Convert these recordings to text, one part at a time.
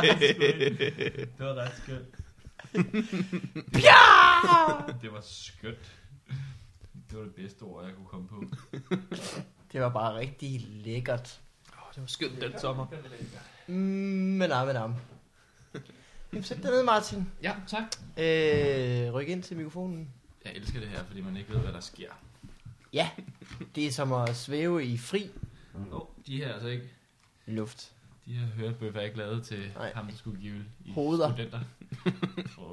Det var ret skønt. Det var skønt. Det var det bedste ord, jeg kunne komme på. Det var bare rigtig lækkert. Det var skønt den sommer. Mm, men nej, men nej. Jamen, sæt dig ned, Martin. Ja, tak. Øh, ryk ind til mikrofonen. Jeg elsker det her, fordi man ikke ved, hvad der sker. Ja, det er som at svæve i fri Oh, de her er altså ikke... luft. De her hørebøffer er ikke lavet til Nej. ham, der skulle give i Hoveder. studenter.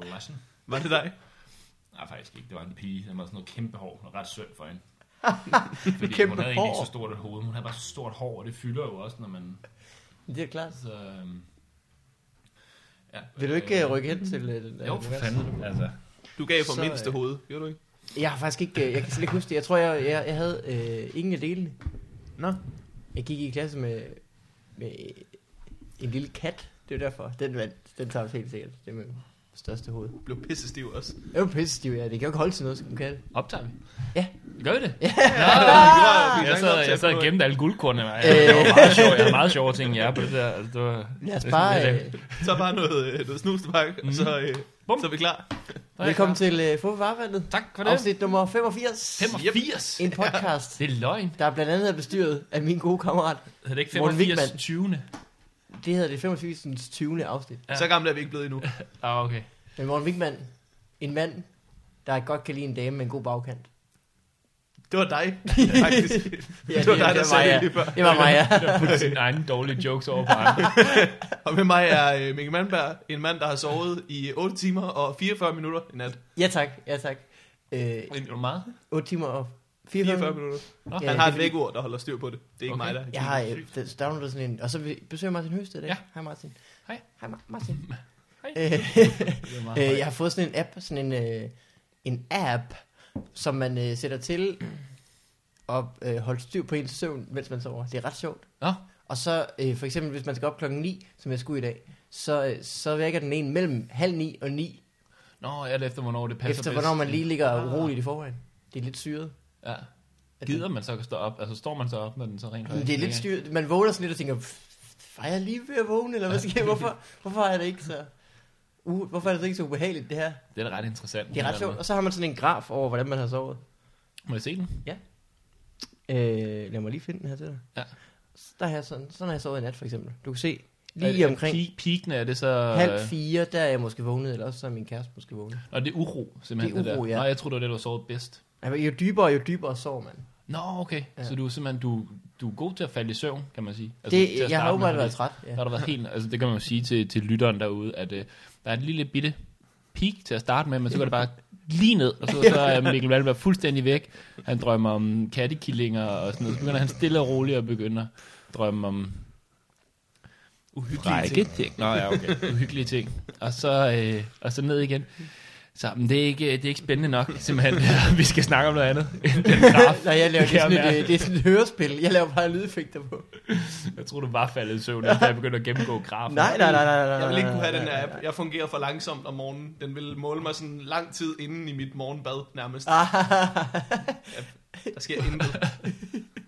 Flaschen. Var det dig? Nej, faktisk ikke. Det var en pige. Den var sådan noget kæmpe hår. og Ret synd for hende. Fordi Kæmpe hun havde egentlig ikke hår. så stort et hoved. Hun havde bare så stort hår, og det fylder jo også, når man... Det er klart. Så, øhm, ja, Vil du ikke øh, rykke hen til øh, den der? Jo, for fanden. Altså, Du gav for Så, mindste øh, hoved, gjorde du ikke? Jeg har faktisk ikke, øh, jeg kan slet ikke huske det. Jeg tror, jeg, jeg, jeg havde øh, ingen af delene. Nå. Jeg gik i klasse med, med en lille kat. Det er derfor. Den, vandt. den tager helt sikkert. Det er med største hoved. Du blev pissestiv også. Jeg var pisse stiv, ja. Det kan jo ikke holde til noget som en kat. optager vi? Ja. Gør vi det? Ja. Nå, jeg sad, jeg sad og gemte alle guldkornene. Jeg, jeg, var meget sjov. jeg har meget sjovere ting end jer på det der. Altså, det var, Lad os det er bare... Øh, Så bare noget, øh, noget snus tilbage, og så, øh, Bum. så er vi klar. velkommen til øh, Få Varvandet. Tak for det. Afsnit nummer 85. 85. En podcast, Det er løgn. der blandt andet er bestyret af min gode kammerat. Hedder det ikke Morten 85. Wigman. 20. Det hedder det 85. 20. afsnit. Ja. Så gamle er vi ikke blevet endnu. Ah, okay. Men Morten Wigman, en mand, der godt kan lide en dame med en god bagkant. Det var dig, faktisk. Ja, det var dig, der var sagde mig, det lige før. Det var mig, ja. Der putte sine egne dårlige jokes over på andre. Og med mig er øh, Mikkel Mandberg, en mand, der har sovet i 8 timer og 44 minutter i nat. Ja tak, ja tak. Øh, det meget? 8 timer og 44 44 minutter. Nå. Ja, Han har det et vækord, der holder styr på det. Det er ikke Okay. mig, der Jeg har øh, der- downloadet sådan en, og så vi- besøger Martin Høsted i dag. Ja. Hej Martin. Hej. Hej Ma- Martin. Hej. Øh, øh, jeg har fået sådan en app, sådan en, øh, en app, som man øh, sætter til at øh, holde styr på ens søvn, mens man sover. Det er ret sjovt. Nå. Og så øh, for eksempel, hvis man skal op klokken 9, som jeg skulle i dag, så, øh, så vækker den en mellem halv 9 og 9, Nå, alt efter hvornår det passer efter hvornår man lige ligger Ah. uroligt i forvejen. Det er lidt syret. Ja. Gider man så at stå op? Altså står man så op, når den så rent den- Det er lidt styret. Man vågner sådan lidt og tænker, "Pff, var jeg lige ved at vågne, eller hvad sker Hvorfor, hvorfor er det ikke så... Uh, hvorfor er det ikke så ubehageligt, det her? Det er da ret interessant. Det er ret sjovt. Og så har man sådan en graf over, hvordan man har sovet. Må jeg se den? Øh, lad mig lige finde den her til dig. Ja. Der har jeg sådan, sådan har jeg sovet i nat, for eksempel. Du kan se, lige er omkring Peak, peakene er det så... halv fire, der er jeg måske vågnet, eller også så er min kæreste måske vågnet. Og det er uro, simpelthen Det er uro, det der. ja. Nå, jeg tror det var det, du har sovet bedst. Altså, jo dybere, jo dybere sover man. Nå, okay. Ja. Så du er simpelthen du, du er god til at falde i søvn, kan man sige. Det, til at jeg har åbenbart fordi været træt. Ja. Der har der været helt, altså det kan man jo sige til, til lytteren derude, at øh, der er et lille bitte peak til at starte med, men så går det bare lige ned, og så, så er Mikkel Valberg fuldstændig væk. Han drømmer om kattekillinger og sådan noget. Så begynder han stille og roligt at begynde at drømme om Uhyggelige række ting. ting. Nå ja, okay. Uhyggelige ting. Og så, øh, og så ned igen. Så men det, er ikke, det er ikke spændende nok, simpelthen. Vi skal snakke om noget andet. end Den graf. Nej, jeg laver det, er sådan et, mærke. øh, det er sådan et hørespil. Jeg laver bare lydeffekter på. Jeg tror du var faldet i søvn, da jeg begyndte at gennemgå grafen. Nej, nej, nej, nej, nej. Jeg vil ikke kunne have den her app. Jeg fungerer for langsomt om morgenen. Den vil måle mig sådan lang tid inden i mit morgenbad nærmest. Ah, Der sker intet.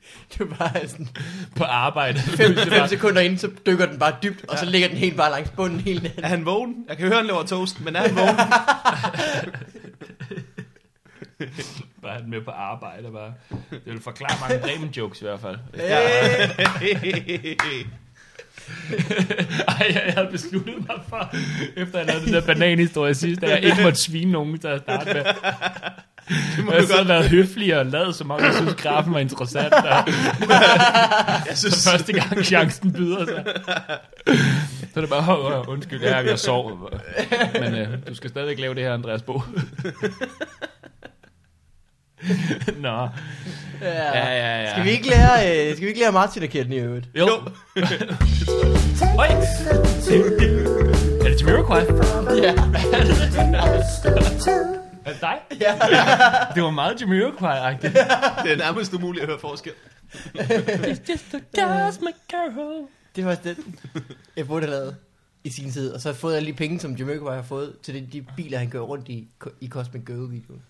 det er bare sådan På arbejde. 5 sekunder inden, så dykker den bare dybt, og så ligger den helt bare langs bunden hele natten. Er han vågen? Jeg kan høre, han laver toast, men er han vågen? Bare han med på arbejde. Bare. Det vil forklare mange Bremen jokes i hvert fald. Ej, jeg havde besluttet mig for, efter jeg lavede den der bananhistorie sidst, at jeg ikke måtte svine nogen til at starte med. Det må Jeg du har godt. været høflig og lavet, som om jeg synes, grafen var interessant. Og Jeg så synes, første gang chancen byder sig. Så er det bare, oh, oh, undskyld, jeg, jeg sov. Men øh, du skal stadigvæk lave det her, Andreas Bo. Nå, Ja. ja, ja, ja. Skal vi ikke lære, øh, skal vi ikke lære Martin at kende i øvrigt? Jo. Oj. Er det Jamiroquai? Ja. Er det dig? ja. Det var meget Jamiroquai-agtigt. det er nærmest umuligt at høre forskel. It's just a gas, my girl. Det var den, jeg burde have lavet i sin tid. Og så har jeg fået alle de penge, som Jamiroquai har fået til de, de biler, han kører rundt i, i Cosmic Girl-videoen.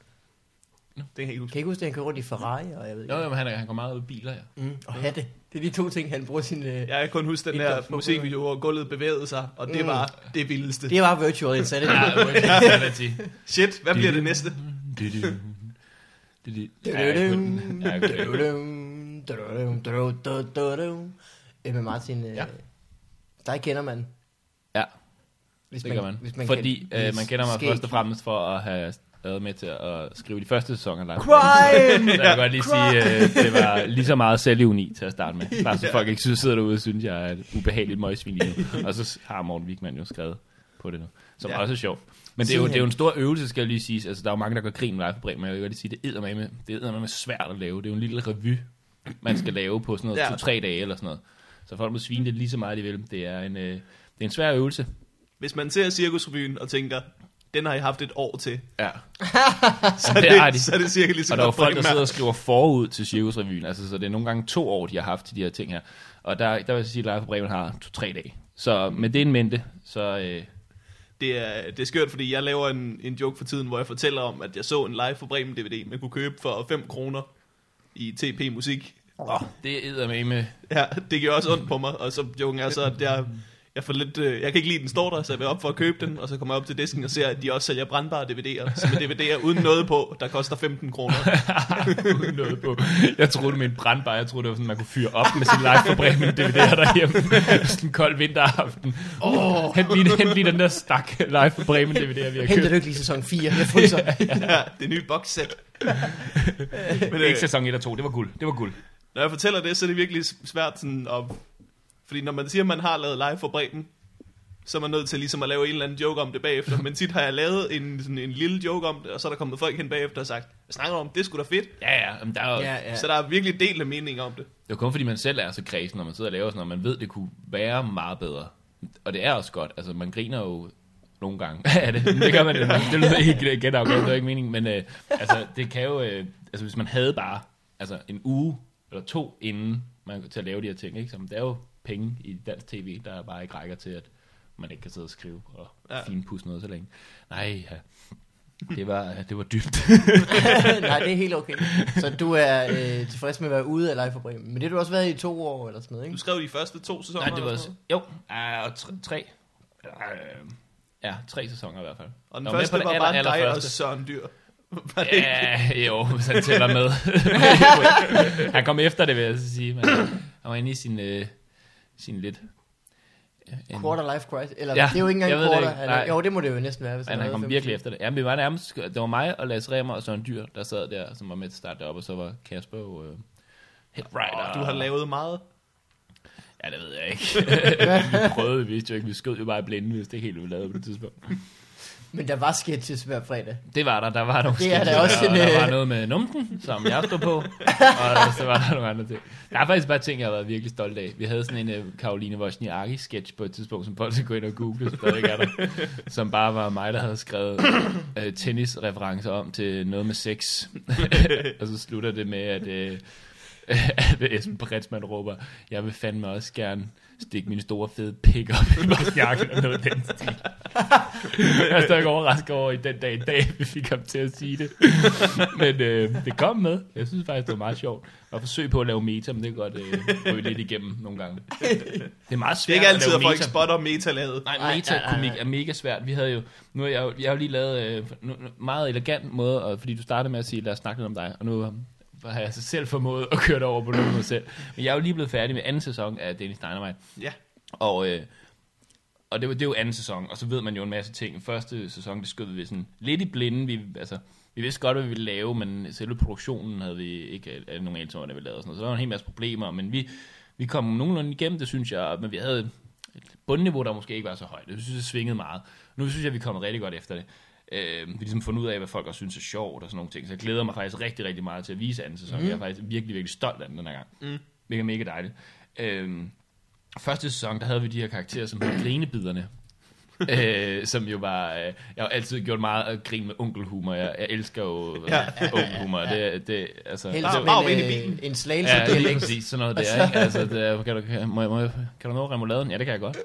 nu. Det kan jeg ikke huske. Kan I ikke huske, at han kører rundt i Ferrari, og jeg ved ikke. Jo, jo, men han, er- han går meget ud i biler, ja. Mm, og hatte. Det er de to ting, han bruger sin... Øh, Jeg kan kun huske den der musikvideo, hvor gulvet bevægede sig, og det Mm. var det vildeste. det var virtual insanity. Ja, insanity. Shit, hvad bliver det næste? Emma Martin, øh, Ja. dig kender man. Ja, Hvis det gør man. Hvis man Fordi kan, øh, man kender mig skæg. først og fremmest for at have været med til at skrive de første sæsoner live. Crime! Så jeg kan godt lige sige, øh, det var lige så meget selvivni til at starte med. Bare så folk ikke synes, sidder derude og synes, jeg er et ubehageligt møgsvin lige nu. Og så har Morten Wigman jo skrevet på det nu, som Ja. også er sjovt. Men det er, jo, det er jo en stor øvelse, skal jeg lige sige. Altså, der er jo mange, der går grin live på Bremen, men jeg vil godt lige sige, det er med, det er med svært at lave. Det er jo en lille revy, man skal lave på sådan noget Ja. to-tre dage eller sådan noget. Så folk må svine det lige så meget, de vil. Det er en, øh, det er en svær øvelse. Hvis man ser Cirkusrevyen og tænker, den har I haft et år til, Ja. så, det er det, de. så er det cirka lige så Og der er folk, der er. sidder og skriver forud til Cirkusrevyen. Altså, så det er nogle gange to år, de har haft til de her ting her. Og der, der vil jeg sige, at Live for Bremen har to-tre dage. Så med det en mente, så... Øh, Det er, det er skørt, fordi jeg laver en, en joke for tiden, hvor jeg fortæller om, at jeg så en live for Bremen DVD, man kunne købe for 5 kroner i TP Musik. åh, det er med med... Ja, det gjorde også ondt på mig, og så joken er så, at jeg, jeg, får lidt, øh, jeg kan ikke lide, den står der, så jeg vil op for at købe den, og så kommer jeg op til disken og ser, at de også sælger brandbare DVD'er, som er DVD'er uden noget på, der koster 15 kroner. uden noget på. Jeg troede med en brandbar, jeg troede det var sådan, man kunne fyre op med sin live for Bremen DVD'er derhjemme. sådan en kold vinteraften. Oh. Hent, lige, hent lige den der stak live for Bremen DVD'er, vi har Henter købt. du ikke lige sæson 4? Jeg fryser. ja, det nye boxsæt. Men, Ikke øh, sæson 1 og 2, det var guld. Det var guld. når jeg fortæller det, så er det virkelig svært sådan at... Fordi når man siger, at man har lavet live for Bremen, så er man nødt til ligesom at lave en eller anden joke om det bagefter. Men tit har jeg lavet en, sådan en lille joke om det, og så er der kommet folk hen bagefter og sagt, jeg snakker om, det er sgu da fedt. Ja, ja. Men der er jo, Ja, ja. ja. Så der er virkelig del af meninger om det. Det er jo kun fordi, man selv er så kredsen, når man sidder og laver sådan noget. Man ved, det kunne være meget bedre. Og det er også godt. Altså, man griner jo nogle gange af det. Det gør man det. Det lyder ikke genafgået, det er ikke meningen. Men øh, altså, det kan jo... Øh, altså, hvis man havde bare altså, en uge eller to inden man til at lave de her ting, ikke? Så der er jo penge i dansk tv, der bare ikke rækker til, at man ikke kan sidde og skrive og Ja. finpudse noget så længe. Nej, ja. Det var, det var dybt. Nej, det er helt okay. Så du er øh, tilfreds med at være ude af Live for Bremen. Men det har du også været i to år eller sådan noget, Du ikke? skrev de første to sæsoner. Nej, det var... sådan Jo, uh, og tre, tre. Uh, ja, tre sæsoner i hvert fald. Og den var med første var aller- bare dig og allerførste. Søren Dyr. Var det ikke? Ja, jo, hvis han tæller med. han kom efter det, vil jeg så sige. Men han var inde i sin, øh, sin lidt... en- Quarter Life Crisis. Eller Ja, det er jo ikke engang ved det quarter. ikke. Eller, Nej. jo, det må det jo næsten være. Hvis Men han han har kom virkelig 25. efter det. Ja, men det var nærmest... Det var mig og Lasse Remmer og Søren Dyr, der sad der, som var med til at starte op, og så var Kasper jo... Øh, head writer. Og du har lavet meget. Ja, det ved jeg ikke. vi prøvede, vi vidste jo ikke. Vi skød jo bare i blinde, hvis det ikke helt vi lavede på det tidspunkt. Men der var sketches hver fredag. Det var der. Der var nogle Det er sketcher, også og en, der øh, var noget med numten, som jeg stod på. og så var der nogle andre ting. Der er faktisk bare ting, jeg har været virkelig stolt af. Vi havde sådan en uh, Karoline Wozniacki sketch på et tidspunkt, som folk skal gå ind og google, der ikke er der. Som bare var mig, der havde skrevet uh, tennisreferencer om til noget med sex. og så slutter det med, at, uh, at Esben Bretsman råber, jeg vil fandme også gerne stikke min store fede pik op i Wozniacki og noget af den stil. Jeg er stadig overrasket over i den dag i dag, vi fik ham til at sige det. Men øh, det kom med. Jeg synes faktisk, det var meget sjovt. Og forsøg på at lave meta, men det kan godt øh, ryge lidt igennem nogle gange. Det er meget Det er svært ikke altid, at at folk meta. spotter metalaget. Nej, metakomik er mega svært. Vi havde jo, nu har jeg jo, jeg har jo lige lavet øh, nu, nu- meget elegant måde, og, fordi du startede med at sige, lad os snakke lidt om dig, og nu har jeg så selv formået at køre det over på noget mig selv. Men jeg er jo lige blevet færdig med anden sæson af Dennis Dynamite. Ja. Og, øh, og det, var, det er jo anden sæson, og så ved man jo en masse ting. Første sæson, det skød vi sådan lidt i blinde. Vi, altså, vi vidste godt, hvad vi ville lave, men selve produktionen havde vi ikke øh, nogen anelse om, hvad vi lavede. og Sådan noget. Så der var en hel masse problemer, men vi, vi kom nogenlunde igennem det, synes jeg. Men vi havde et bundniveau, der måske ikke var så højt. Det synes jeg svingede meget. Nu synes jeg, vi er kommet rigtig godt efter det. Øh, vi ligesom fundet ud af, hvad folk også synes er sjovt og sådan nogle ting. Så jeg glæder mig faktisk rigtig, rigtig meget til at vise anden sæson. Mm. Jeg er faktisk virkelig, virkelig stolt af den den her gang. Mm. Mega, mega dejligt. Øh, første sæson, der havde vi de her karakterer, som hed Grinebiderne. øh, som jo var... Øh, jeg har altid gjort meget at grine med onkelhumor. Jeg, jeg elsker jo Ja. ja. onkelhumor. Det, det, altså, med bare en, øh, bilen. en slagelse Ja, lige dialekt. præcis sådan noget der, ikke? Altså, det, er- kan, du, kan, må, må, kan du nå remouladen? Ja, det kan jeg godt.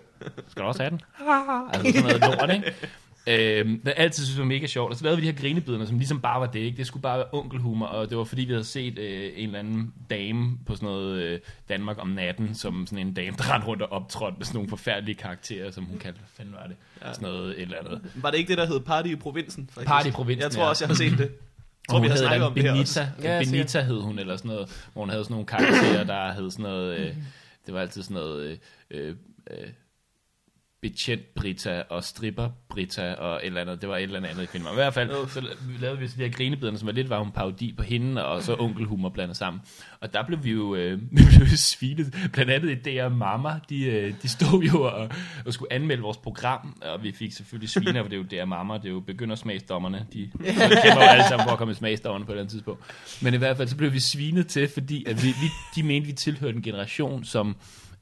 Skal du også have den? Altså sådan noget lort, ikke? Øh, det har altid synes var mega sjovt. Og så lavede vi de her grinebiderne, som ligesom bare var det. Ikke? Det skulle bare være onkelhumor, og det var fordi, vi havde set øh, en eller anden dame på sådan noget øh, Danmark om natten, som sådan en dame, der rendte rundt og optrådte med sådan nogle forfærdelige karakterer, som hun kaldte, hvad fanden var det? Ja. Sådan noget et eller andet. Var det ikke det, der hed Party i provinsen? faktisk? Party i provinsen, Jeg tror også, jeg har set det. Jeg tror, Og vi har hed snakket om det her også. Benita, Ja. Benita hed hun, eller sådan noget, hvor hun havde sådan nogle karakterer, der hed sådan noget, øh, det var altid sådan noget, øh, øh, øh, betjent Brita og stripper Brita og et eller andet. Det var et eller andet andet, i filmen. I hvert fald, så lavede vi så de her grinebiderne, som var lidt var en parodi på hende, og så onkelhumor blandet sammen. Og der blev vi jo, øh, vi blev svinet. Blandt andet i DR Mama, de, øh, de stod jo og, og skulle anmelde vores program, og vi fik selvfølgelig sviner, for det er jo DR Mama, det er jo begyndersmagsdommerne. De kæmper jo alle sammen for at komme i smagsdommerne på et eller andet tidspunkt. Men i hvert fald, så blev vi svinet til, fordi at vi, vi, de mente, vi tilhørte en generation, som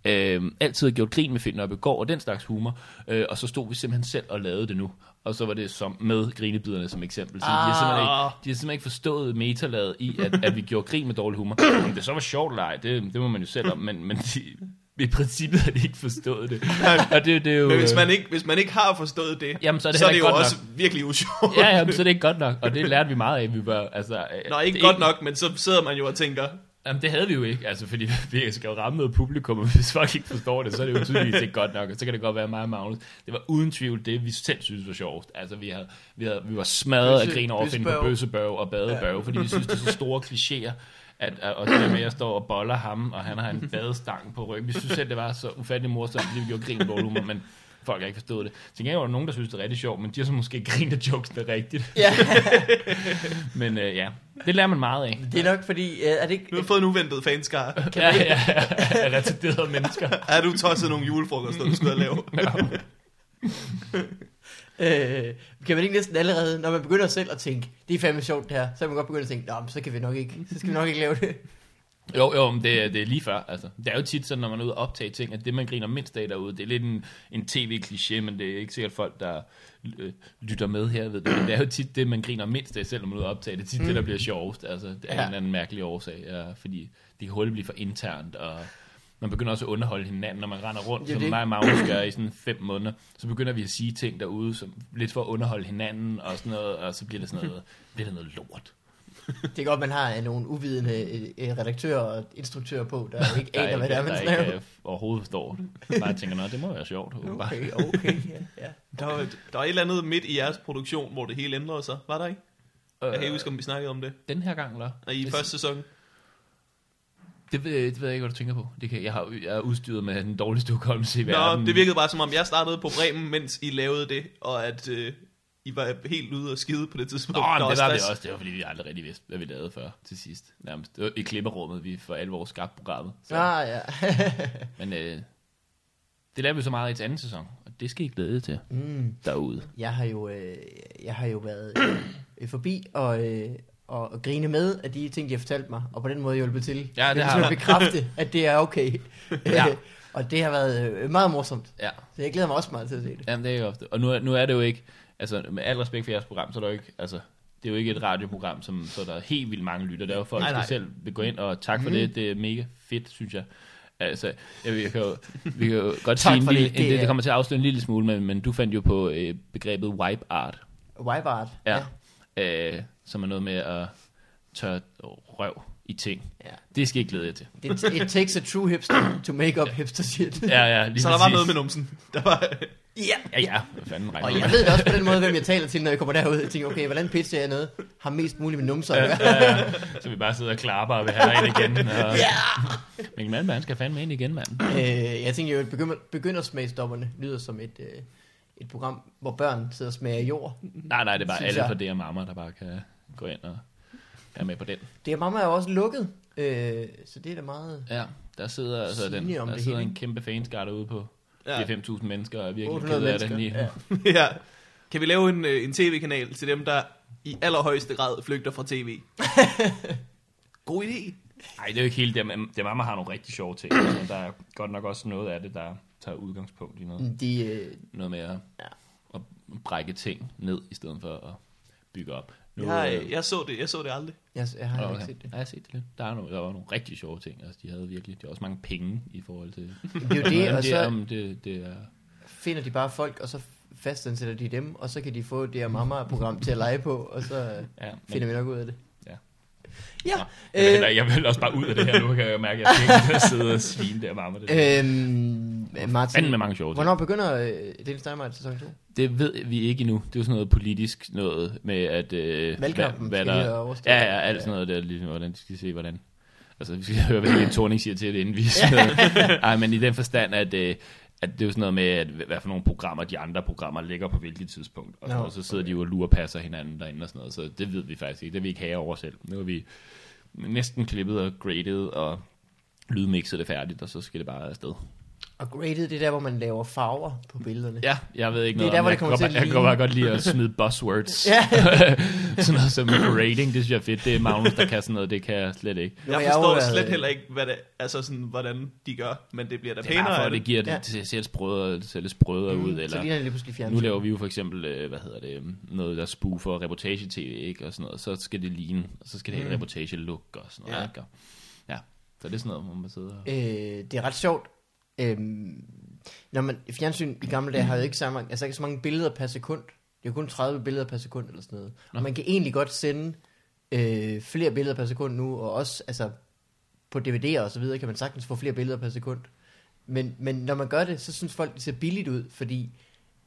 øh, altid har gjort grin med Finn Nørbegaard og den slags humor, øh, og så stod vi simpelthen selv og lavede det nu. Og så var det som med grinebiderne som eksempel. Så de, har simpelthen ikke, de har simpelthen ikke forstået metalaget i, at, at vi gjorde grin med dårlig humor. Om det så var sjovt eller ej, det, det må man jo selv om, men, men de, i princippet har de ikke forstået det. Og det, det er jo, Men hvis man, ikke, hvis man ikke har forstået det, Jamen, så er det så er det ikke jo godt også virkelig usjovt. Ja, ja, så er det ikke godt nok, og det lærte vi meget af. Vi var, altså, Nå, ikke det godt nok, men så sidder man jo og tænker, Jamen, det havde vi jo ikke, altså, fordi vi skal jo ramme noget publikum, og hvis folk ikke forstår det, så er det jo tydeligvis ikke godt nok, og så kan det godt være mig og Magnus. Det var uden tvivl det, vi selv synes var sjovt. Altså, vi, havde, vi, havde, vi var smadret af Bøsse- grin over at finde på bøssebørg. og badebørg, ja. fordi vi synes, det er så store klichéer. At, og det der med, at jeg står og boller ham, og han har en badestang på ryggen. Vi synes selv, det var så ufattelig morsomt, fordi vi gjorde grin humor, men folk har ikke forstået det. Til gengæld var der nogen, der synes, det er rigtig sjovt, men de har så måske grinet af jokesene rigtigt. Ja, Men øh, ja, det lærer man meget af. det er nok fordi, øh, er det ikke... nu har du fået en uventet fanskare. Ja, ja, ja, af retarderede mennesker. Er du tosset nogle julefrokoster, du skulle have lavet? Øh, kan man ikke næsten allerede, når man begynder selv at tænke, det er fandme sjovt det her, så kan man godt begynde at tænke, Nå, men så kan vi nok ikke, så skal vi nok ikke lave det. Jo, jo, men det, er- det er lige før. Altså. Det er jo tit sådan, når man er ude og optage ting, at det, man griner mindst af derude, det er lidt en, en tv-kliché, men det er ikke sikkert folk, der øh, lytter med her, ved det. Men det er jo tit det, man griner mindst af, selv når man er ude og optage. Det er tit mm. det, der bliver sjovest. Altså, det er Ja. ja. en eller anden mærkelig årsag, ja, fordi det kan hurtigt blive for internt, og man begynder også at underholde hinanden, når man render rundt, er som mig og Magnus gør i sådan fem måneder. Så begynder vi at sige ting derude, som lidt for at underholde hinanden, og sådan noget, og så bliver det sådan noget, bliver det noget lort. Det er godt, man har øh, nogle uvidende øh, øh, redaktører og instruktører på, der ikke Der aner, er hvad det er, man der snakker ikke øh, overhovedet forstår det. Bare tænker, nå, det må være sjovt. åbenbart." Okay, okay, ja. ja. Der var, et- der var et eller andet midt i jeres produktion, hvor det hele ændrede sig. Var der ikke? Jeg kan ikke huske, om vi snakkede om det. Den her gang, eller? Og I Det- første sæson. Det ved, det ved jeg ikke, hvad du tænker på. Det kan, jeg, har, jeg er udstyret med den dårligste hukommelse i Nå, verden. det virkede bare som om, jeg startede på Bremen, mens I lavede det, og at øh, I var helt ude og skide på det tidspunkt. Nå, men det var vi stress. også. Det var, fordi vi aldrig rigtig vidste, hvad vi lavede før til sidst. Nærmest. Det var i klipperummet, vi for alvor skabte programmet. Så. Ah, ja. Men øh, det laver vi så meget i anden sæson, og det skal I glæde til mm. derude. Jeg har jo, øh, jeg har jo været øh, forbi og, øh, og, og grine med af de ting, de har fortalt mig, og på den måde hjulpet til. Ja, det Jeg har du. bekræfte, at det er okay. Ja. og det har været øh, meget morsomt. Ja, Så jeg glæder mig også meget til at se det. Jamen, det er jo ofte. Og nu, nu er det jo ikke, altså med al respekt for jeres program, så er det jo ikke, altså, det er jo ikke et radioprogram, som, så der er helt vildt mange lytter. Der er jo folk, Nej, der nej. selv vil gå ind, og tak for Mhm. det. Det er mega fedt, synes jeg. Altså, jeg, jeg kan jo, vi kan jo godt Tak sige, en lille, det. det, Det det, er- kommer til at afsløre en lille smule, men, men du fandt jo på øh, begrebet wipe art, Wipeart. Ja. øh, som er noget med at tørre røv i ting. ja. Det skal I glæde jer til. Det, it takes a true hipster to make up hipster shit. Ja, ja, lige Så der var noget med numsen. Der var, ja. Ja, ja, fanden Og jeg ved da også på den måde, hvem jeg taler til, når jeg kommer derud. Jeg tænker, okay, hvordan pitcher jeg noget? Har mest muligt med numser gøre. Ja, ja. Så vi bare sidder og klapper og vil have dig ind igen. Og... Ja. Mikkel Malmberg, han skal fandme ind igen, mand. Øh, jeg tænker jo, at begynder, begyndersmagsdommerne lyder som et, øh, et program, hvor børn sidder og smager jord. Nej, nej, det er bare alle for det og mamma, der bare kan gå ind og være med på den. Det er mamma er jo også lukket, øh, så det er da meget... Ja, der sidder, altså den, der det sidder en kæmpe fanskare derude på ja. ja. 5.000 mennesker er virkelig 800 ked af det. Lige. Ja. ja. Kan vi lave en, øh, en tv-kanal til dem, der i allerhøjeste grad flygter fra tv? God idé. Nej, det er jo ikke helt det. men Det mamma har nogle rigtig sjove ting. Altså, der er godt nok også noget af det, der tager udgangspunkt i noget, De, øh, noget at, Ja. at brække ting ned, i stedet for at bygge op. Nu, Jeg, øh, jeg, så det, jeg så det aldrig. jeg, jeg har okay. ikke set det. Jeg har set det lidt. Der, er nogle, der var nogle rigtig sjove ting. Altså, de havde virkelig, det var også mange penge i forhold til... Det er jo det, og det, er, så om det, det er... finder de bare folk, og så fastansætter de dem, og så kan de få det her mamma-program til at lege på, og så Ja, men, finder vi nok ud af det. Ja. Jeg, vil, øh, jeg vil også bare ud af det her nu, kan jeg mærke, at jeg skal sidde og svine der mamma. Det, øh, øhm, Martin, fandme mange sjove hvornår begynder øh, Dennis Dynamite sæson 2? Det ved vi ikke endnu. Det er jo sådan noget politisk noget med, at... Øh, Valgkampen hvad, hvad der. Ja, ja, alt sådan noget der, ligesom, hvordan de skal se, hvordan... Altså, vi skal høre, hvad Helen Thorning siger til det, inden vi... Ej, men i den forstand, at, øh, at det er jo sådan noget med, at, hvad for nogle programmer, de andre programmer ligger på hvilket tidspunkt. Og, Nå, noget, så sidder de jo og lurepasser hinanden derinde og sådan noget. Så det ved vi faktisk ikke. Det vil vi ikke have over selv. Nu har vi næsten klippet og graded og lydmixet det færdigt, og så skal det bare afsted. Og graded, det er der, hvor man laver farver på billederne. Ja, jeg ved ikke Det er noget der, om hvor jeg det kommer kan til at Jeg kan ligne. bare godt lide at smide buzzwords. Ja. sådan noget som rating, det synes jeg er fedt. Det er Magnus, der kan sådan noget, det kan jeg slet ikke. Jeg jeg forstår været- slet heller ikke, hvad det, altså sådan, hvordan de gør, men det bliver da Det er pænere bare for, det det. giver det Ja. til at se lidt sprødere, se lidt sprødere ud. Så Eller, ligner det lige pludselig fjernsyn. nu laver vi jo for eksempel, øh, hvad hedder det, noget der spoofer reportage-tv, ikke? Og sådan noget. Så skal det ligne, og så skal det have Mm. et reportage-look og sådan noget, Ja. ikke? Og, ja, så det er sådan noget, hvor man sidder og... Øh, det er ret sjovt. Øhm, når man, fjernsyn i gamle dage har jo ikke så mange, altså ikke så mange billeder per sekund. Det er jo kun 30 billeder per sekund eller sådan noget. Nå. Og man kan egentlig godt sende øh, flere billeder per sekund nu, og også altså, på DVD'er og så videre kan man sagtens få flere billeder per sekund. Men, men når man gør det, så synes folk, det ser billigt ud, fordi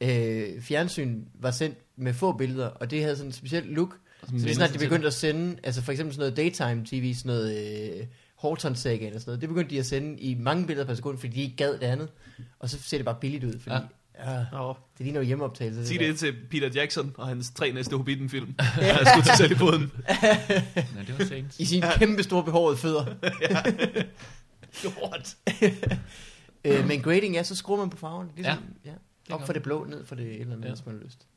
øh, fjernsyn var sendt med få billeder, og det havde sådan en speciel look. Så lige snart de begyndte at sende, altså for eksempel sådan noget daytime tv, sådan noget øh, Horton Saga eller sådan noget, det begyndte de at sende i mange billeder per sekund, fordi de ikke gad det andet. Og så ser det bare billigt ud, fordi ja. ja Nå, det ligner jo hjemmeoptagelse. sig der. det til Peter Jackson og hans tre næste Hobbiten-film. Jeg skulle til selv i foden. Ja, det var sent. I sine kæmpe store behårede fødder. Lort. øh, men grading, ja, så skruer man på farven. Ligesom, ja. ja. Op for det blå, ned for det et eller andet, Ja. hvis man har lyst.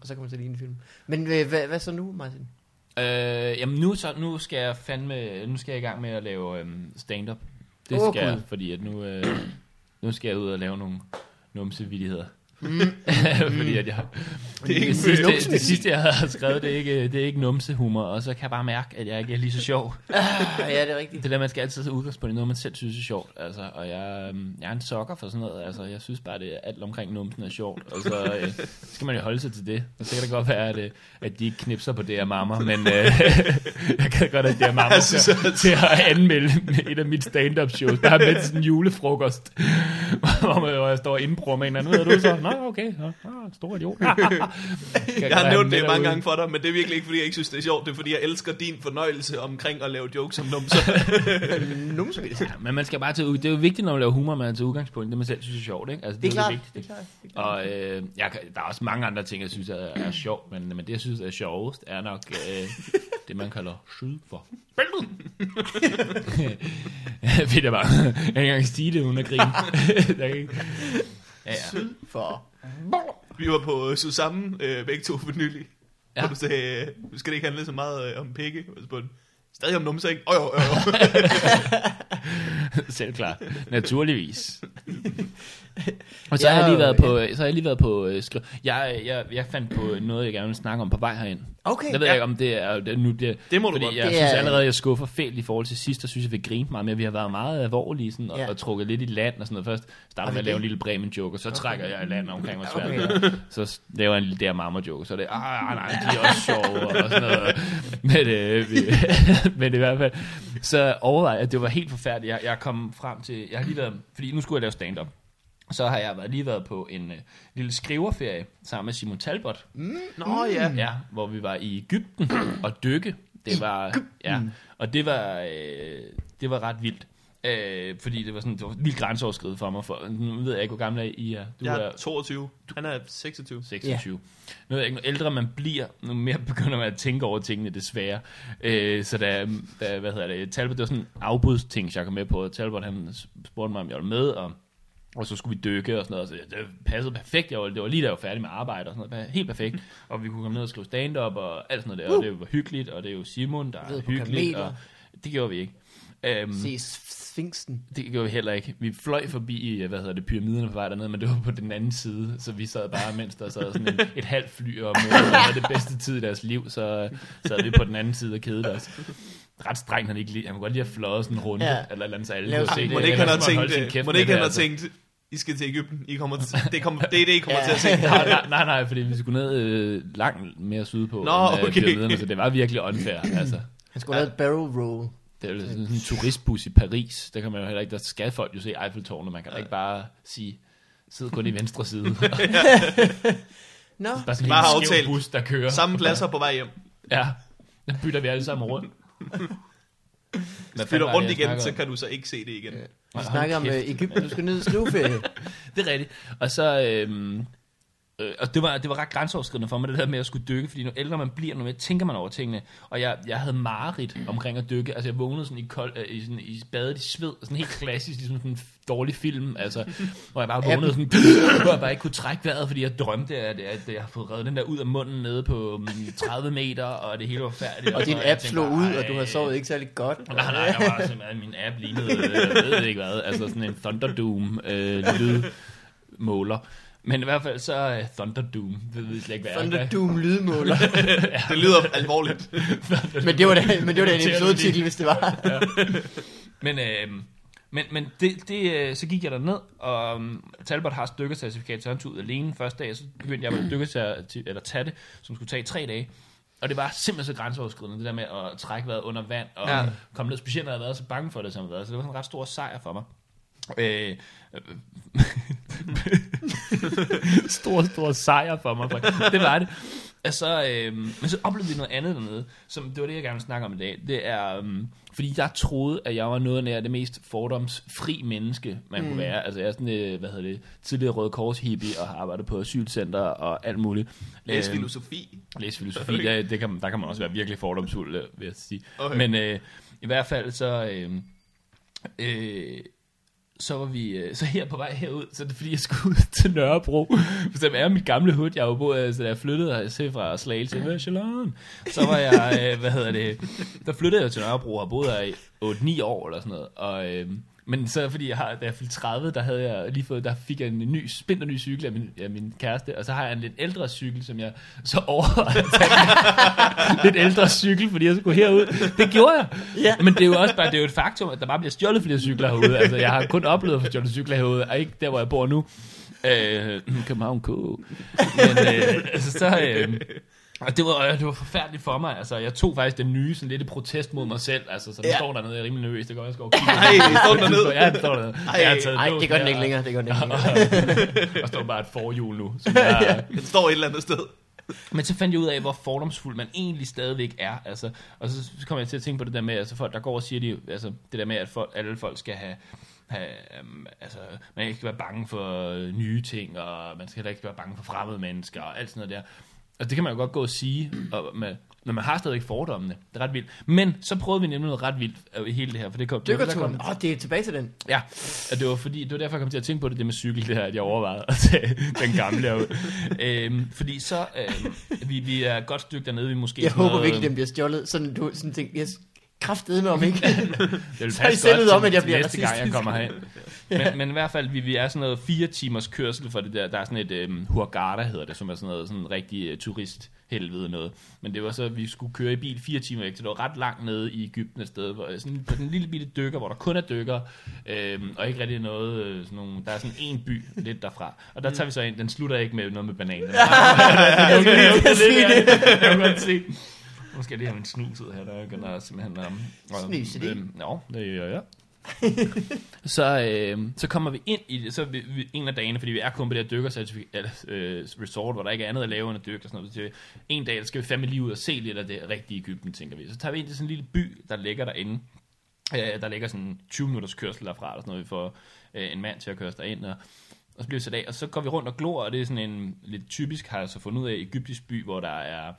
Og så kan man så lige en film. Men øh, hvad, hvad så nu, Martin? Øh, jamen nu, så, nu skal jeg fandme, nu skal jeg i gang med at lave øhm, stand-up. Det skal jeg, fordi at nu, øh, nu skal jeg ud og lave nogle numsevilligheder. Mm. fordi at jeg, Det er ikke det, sidste, numse. det sidste, jeg har skrevet, det er ikke, det er ikke numsehumor, og så kan jeg bare mærke, at jeg ikke er lige så sjov. Ah, ja, det er rigtigt. Det der, man skal altid tage udgangspunkt i noget, man selv synes er sjovt. Altså, og jeg, øhm, jeg er en sokker for sådan noget. Altså, jeg synes bare, det er alt omkring numsen er sjovt. Og så øh, skal man jo holde sig til det. Og så kan det godt være, at, øh, at de ikke knipser på det her mamma, men øh, jeg kan godt, at det er mamma Jeg synes, til, at- til at anmelde et af mit stand-up shows. Der er med til sådan en julefrokost, hvor, man, hvor jeg står og indbruger med en eller anden. Ved du så? Nå, okay. Nå, nå, stor idiot. Jeg har nævnt det mange gange for dig, men det er virkelig ikke, fordi jeg ikke synes, det er sjovt. Det er, fordi jeg elsker din fornøjelse omkring at lave jokes om numser. Numsevildt. Ja, men man skal bare tage ud. Det er jo vigtigt, når man laver humor, man er til udgangspunkt. Det man selv synes er sjovt, ikke? Altså, Det er klart. vigtigt. Det er klart. Det er klart. Og øh, jeg, der er også mange andre ting, jeg synes er, er sjovt, men, men det, jeg synes er sjovest, er nok øh, det, man kalder syd for bæltet. Jeg bare jeg kan ikke engang sige det, uden at grine. Ja, ja. For Vi var på Susanne øh, begge to for nylig. Ja. Og du sagde, øh, nu skal det ikke handle så meget øh, om pikke. Og så på den, stadig om numser, ikke? Åh, jo, jo. Selv klar. Naturligvis. Og så Ja, har jeg lige været ja. på, så har jeg lige været på øh, skri- jeg, jeg, jeg fandt på noget, jeg gerne vil snakke om på vej herind. Okay. Jeg ved Ja. ikke, om det er det, nu det, Det må du fordi godt. jeg Det synes er- allerede, jeg skuffer fælt i forhold til sidst, og synes, jeg vi grinte meget mere. Vi har været meget alvorlige sådan, og, Ja. og trukket lidt i land og sådan noget. Først starter Har med vi at lave en lille Bremen joke, og så trækker jeg i land omkring mig svært. Okay. Okay. Så laver jeg en lille der mamma joke, så er det, ah, ah, nej, de er også sjove og sådan noget. Men, øh, vi, men i hvert fald, så overvej at det var helt forfærdeligt. Jeg, jeg kom frem til, jeg har lige været, fordi nu skulle jeg lave stand-up. Så har jeg lige været på en øh, lille skriverferie sammen med Simon Talbot. Nå ja. Ja, hvor vi var i Ægypten og dykke. Det var, ja, og det var, øh, det var ret vildt. Øh, fordi det var sådan, det var vildt grænseoverskridende for mig. For, nu ved jeg ikke, hvor gammel I er. Du Jeg er er 22. Han er 26. 26. Nu ved jeg ikke, nu ældre man bliver, nu mere begynder man at tænke over tingene, desværre. Øh, så da, da, hvad hedder det, Talbot, det var sådan en afbudsting, jeg kom med på. Talbot, han spurgte mig, om jeg var med, og og så skulle vi dykke og sådan noget, så det passede perfekt. Jeg var, det var lige da jeg var færdig med arbejde og sådan noget. Helt perfekt. Og vi kunne komme ned og skrive stand-up og alt sådan noget der. Og det var hyggeligt, og det er jo Simon, der er kameler. Og det gjorde vi ikke. Um, Se Sphinxen. det gjorde vi heller ikke. Vi fløj forbi, hvad hedder det, pyramiderne på vej derned, men det var på den anden side, så vi sad bare, mens der sad sådan en, et halvt fly, og mor havde det bedste tid i deres liv, så sad vi på den anden side og kedede os. Ret strengt, han ikke lige, han kunne godt lige have fløjet sådan en runde, Ja. eller eller andet, så alle Lave kunne se det. Må det ikke han sin tænkt, må det ikke han altså. tænkt, I skal til Ægypten. I kommer til, det, kommer, det er det, I kommer Ja. til at se. nej, nej, nej, nej, fordi vi skulle ned øh, langt mere sydpå Nå, end øh, okay. pyramiderne, så det var virkelig unfair. Altså, Han skulle have lavet et barrel roll. det er jo sådan en turistbus i Paris. Der kan man jo heller ikke, der skal folk jo se Eiffeltårnet. Man kan da ikke bare sige, sid kun i venstre side. Nå, bare sådan en Bare aftalt bus, der kører. Samme pladser på vej hjem. Ja, der bytter vi alle sammen rundt. Hvis du flytter rundt igen, så kan du så ikke se det igen. vi snakker om øh, Ægypten, du skal ned i skriveferie. Det er rigtigt. Og så... Øhm, øh, og det var, det var ret grænseoverskridende for mig, det der med at skulle dykke, fordi nu ældre man bliver, nu mere tænker man over tingene. Og jeg, jeg havde mareridt omkring at dykke. Altså jeg vågnede sådan i, kold, øh, i, sådan, i badet i sved, sådan helt klassisk, ligesom sådan en dårlig film, altså, hvor jeg bare vågnede sådan, hvor jeg bare ikke kunne trække vejret, fordi jeg drømte, at, at jeg har fået reddet den der ud af munden nede på mm, 30 meter, og det hele var færdigt. Og så din app tænkte slog ud, og "Ej, du har sovet ikke særlig godt. Nej, nej, jeg var simpelthen, min app lignede, øh, jeg ved ikke hvad, altså sådan en Thunderdoom øh, lydmåler. Men i hvert fald så uh, Thunderdoom, det ved jeg slet ikke, hvad er. Thunderdoom lydmåler. Det lyder alvorligt. men det var da, men det var da en episodetitel, hvis det var. Men, øh, men, men det, det, øh, så gik jeg derned, og um, Talbot har dykkercertifikat, så han tog ud alene første dag, så begyndte jeg med at dykke til, eller tage det, som skulle tage tre dage. Og det var simpelthen så grænseoverskridende, det der med at trække vejret under vand, og Ja. ja. komme ned, specielt når jeg havde været så bange for det, som jeg havde været. Så det var en ret stor sejr for mig. Øh, stor, stor sejr for mig. Det var det. Altså, øh, men så oplevede vi noget andet dernede, som det var det, jeg gerne vil snakke om i dag. Det er, um, fordi jeg troede, at jeg var noget nær det mest fordomsfri menneske, man mm. kunne være. Altså, jeg er sådan, øh, hvad hedder det, tidligere Røde Kors hippie, og har arbejdet på asylcenter og alt muligt. Læs Øhm, filosofi. Læse filosofi, der, det kan, der kan man også være virkelig fordomsfuld, øh, vil jeg sige. Okay. Men øh, i hvert fald så... Øh, øh, så var vi øh, så her på vej herud, så er det fordi, jeg skulle ud til Nørrebro. For det er mit gamle hud, jeg var boet, altså, da jeg flyttede her fra Slagelse til Michelin. Så var jeg, øh, hvad hedder det, der flyttede jeg til Nørrebro og boede her i 8-9 år eller sådan noget. Og, øh, men så fordi jeg har, da jeg fyldte 30, der havde jeg lige fået, der fik jeg en ny, spinter ny cykel af min, af min kæreste, og så har jeg en lidt ældre cykel, som jeg så overvejede tage lidt ældre cykel, fordi jeg skulle herud. Det gjorde jeg. Ja. Men det er jo også bare, det er jo et faktum, at der bare bliver stjålet flere cykler herude. Altså, jeg har kun oplevet at få stjålet cykler herude, og ikke der, hvor jeg bor nu. Øh, København K. Men øh, altså, så... Øh, og det var, det var forfærdeligt for mig. Altså, jeg tog faktisk den nye, sådan lidt i protest mod mig selv. Altså, så den Ja. ja. står dernede, jeg er rimelig nervøs. Det går jeg skal. Nej, står den dernede? Ja, den står dernede. Ej, Jeg taget låsen det gør den ikke længere. Det gør den ikke længere. Og, står bare et forhjul nu. Så jeg, Den står et eller andet sted. men så fandt jeg ud af, hvor fordomsfuld man egentlig stadigvæk er. Altså, og så, kom jeg til at tænke på det der med, altså folk, der går og siger, de, altså, det der med, at folk, alle folk skal have, have um, altså, man ikke skal være bange for øh, nye ting, og man skal heller ikke være bange for fremmede mennesker, og alt sådan noget der. Og det kan man jo godt gå og sige, og med, når man har stadigvæk fordommene. Det er ret vildt. Men så prøvede vi nemlig noget ret vildt øh, i hele det her, for det kom... Dykkerturen. Åh, oh, det er tilbage til den. Ja, og det var fordi, det var derfor, jeg kom til at tænke på det, det med cykel, det her, at jeg overvejede at tage den gamle ud. øhm, fordi så, øhm, vi, vi er et godt stykke dernede, vi måske... Jeg håber noget, virkelig, den bliver stjålet. Sådan, du sådan tænker, jeg kraftede med om ikke. Det vil Så I selv om, at jeg bliver næste gang, jeg kommer herind. Men, men i hvert fald, vi, vi er sådan noget fire timers kørsel for det der. Der er sådan et um, Hurghada, hedder det, som er sådan noget sådan rigtig uh, turisthelvede noget. Men det var så, at vi skulle køre i bil fire timer væk, så det var ret langt nede i Ægypten et sted, hvor, sådan på den lille bitte dykker, hvor der kun er dykker, øhm, og ikke rigtig noget, øh, sådan nogle, der er sådan en by lidt derfra. Og der tager vi så ind, den slutter ikke med noget med bananer. Jeg skulle lige sige det. Jeg kan godt se. Nu skal jeg lige have min snus ud her, der begynder simpelthen... Um, Snus i det? øhm, Nå, det gør jeg. så, øh, så kommer vi ind i det, så vi, vi, en af dagene, fordi vi er kun på det her dykkercertifikat, øh, resort, hvor der ikke er andet at lave end at dykke og sådan noget. Så en dag, der skal vi fandme lige ud og se lidt af det rigtige Ægypten, tænker vi. Så tager vi ind til sådan en lille by, der ligger derinde. Øh, der ligger sådan 20 minutters kørsel derfra, eller sådan noget, vi får øh, en mand til at køre os derind, og, og så bliver vi sat af, og så går vi rundt og glor, og det er sådan en lidt typisk, har jeg så fundet ud af, egyptisk by, hvor der er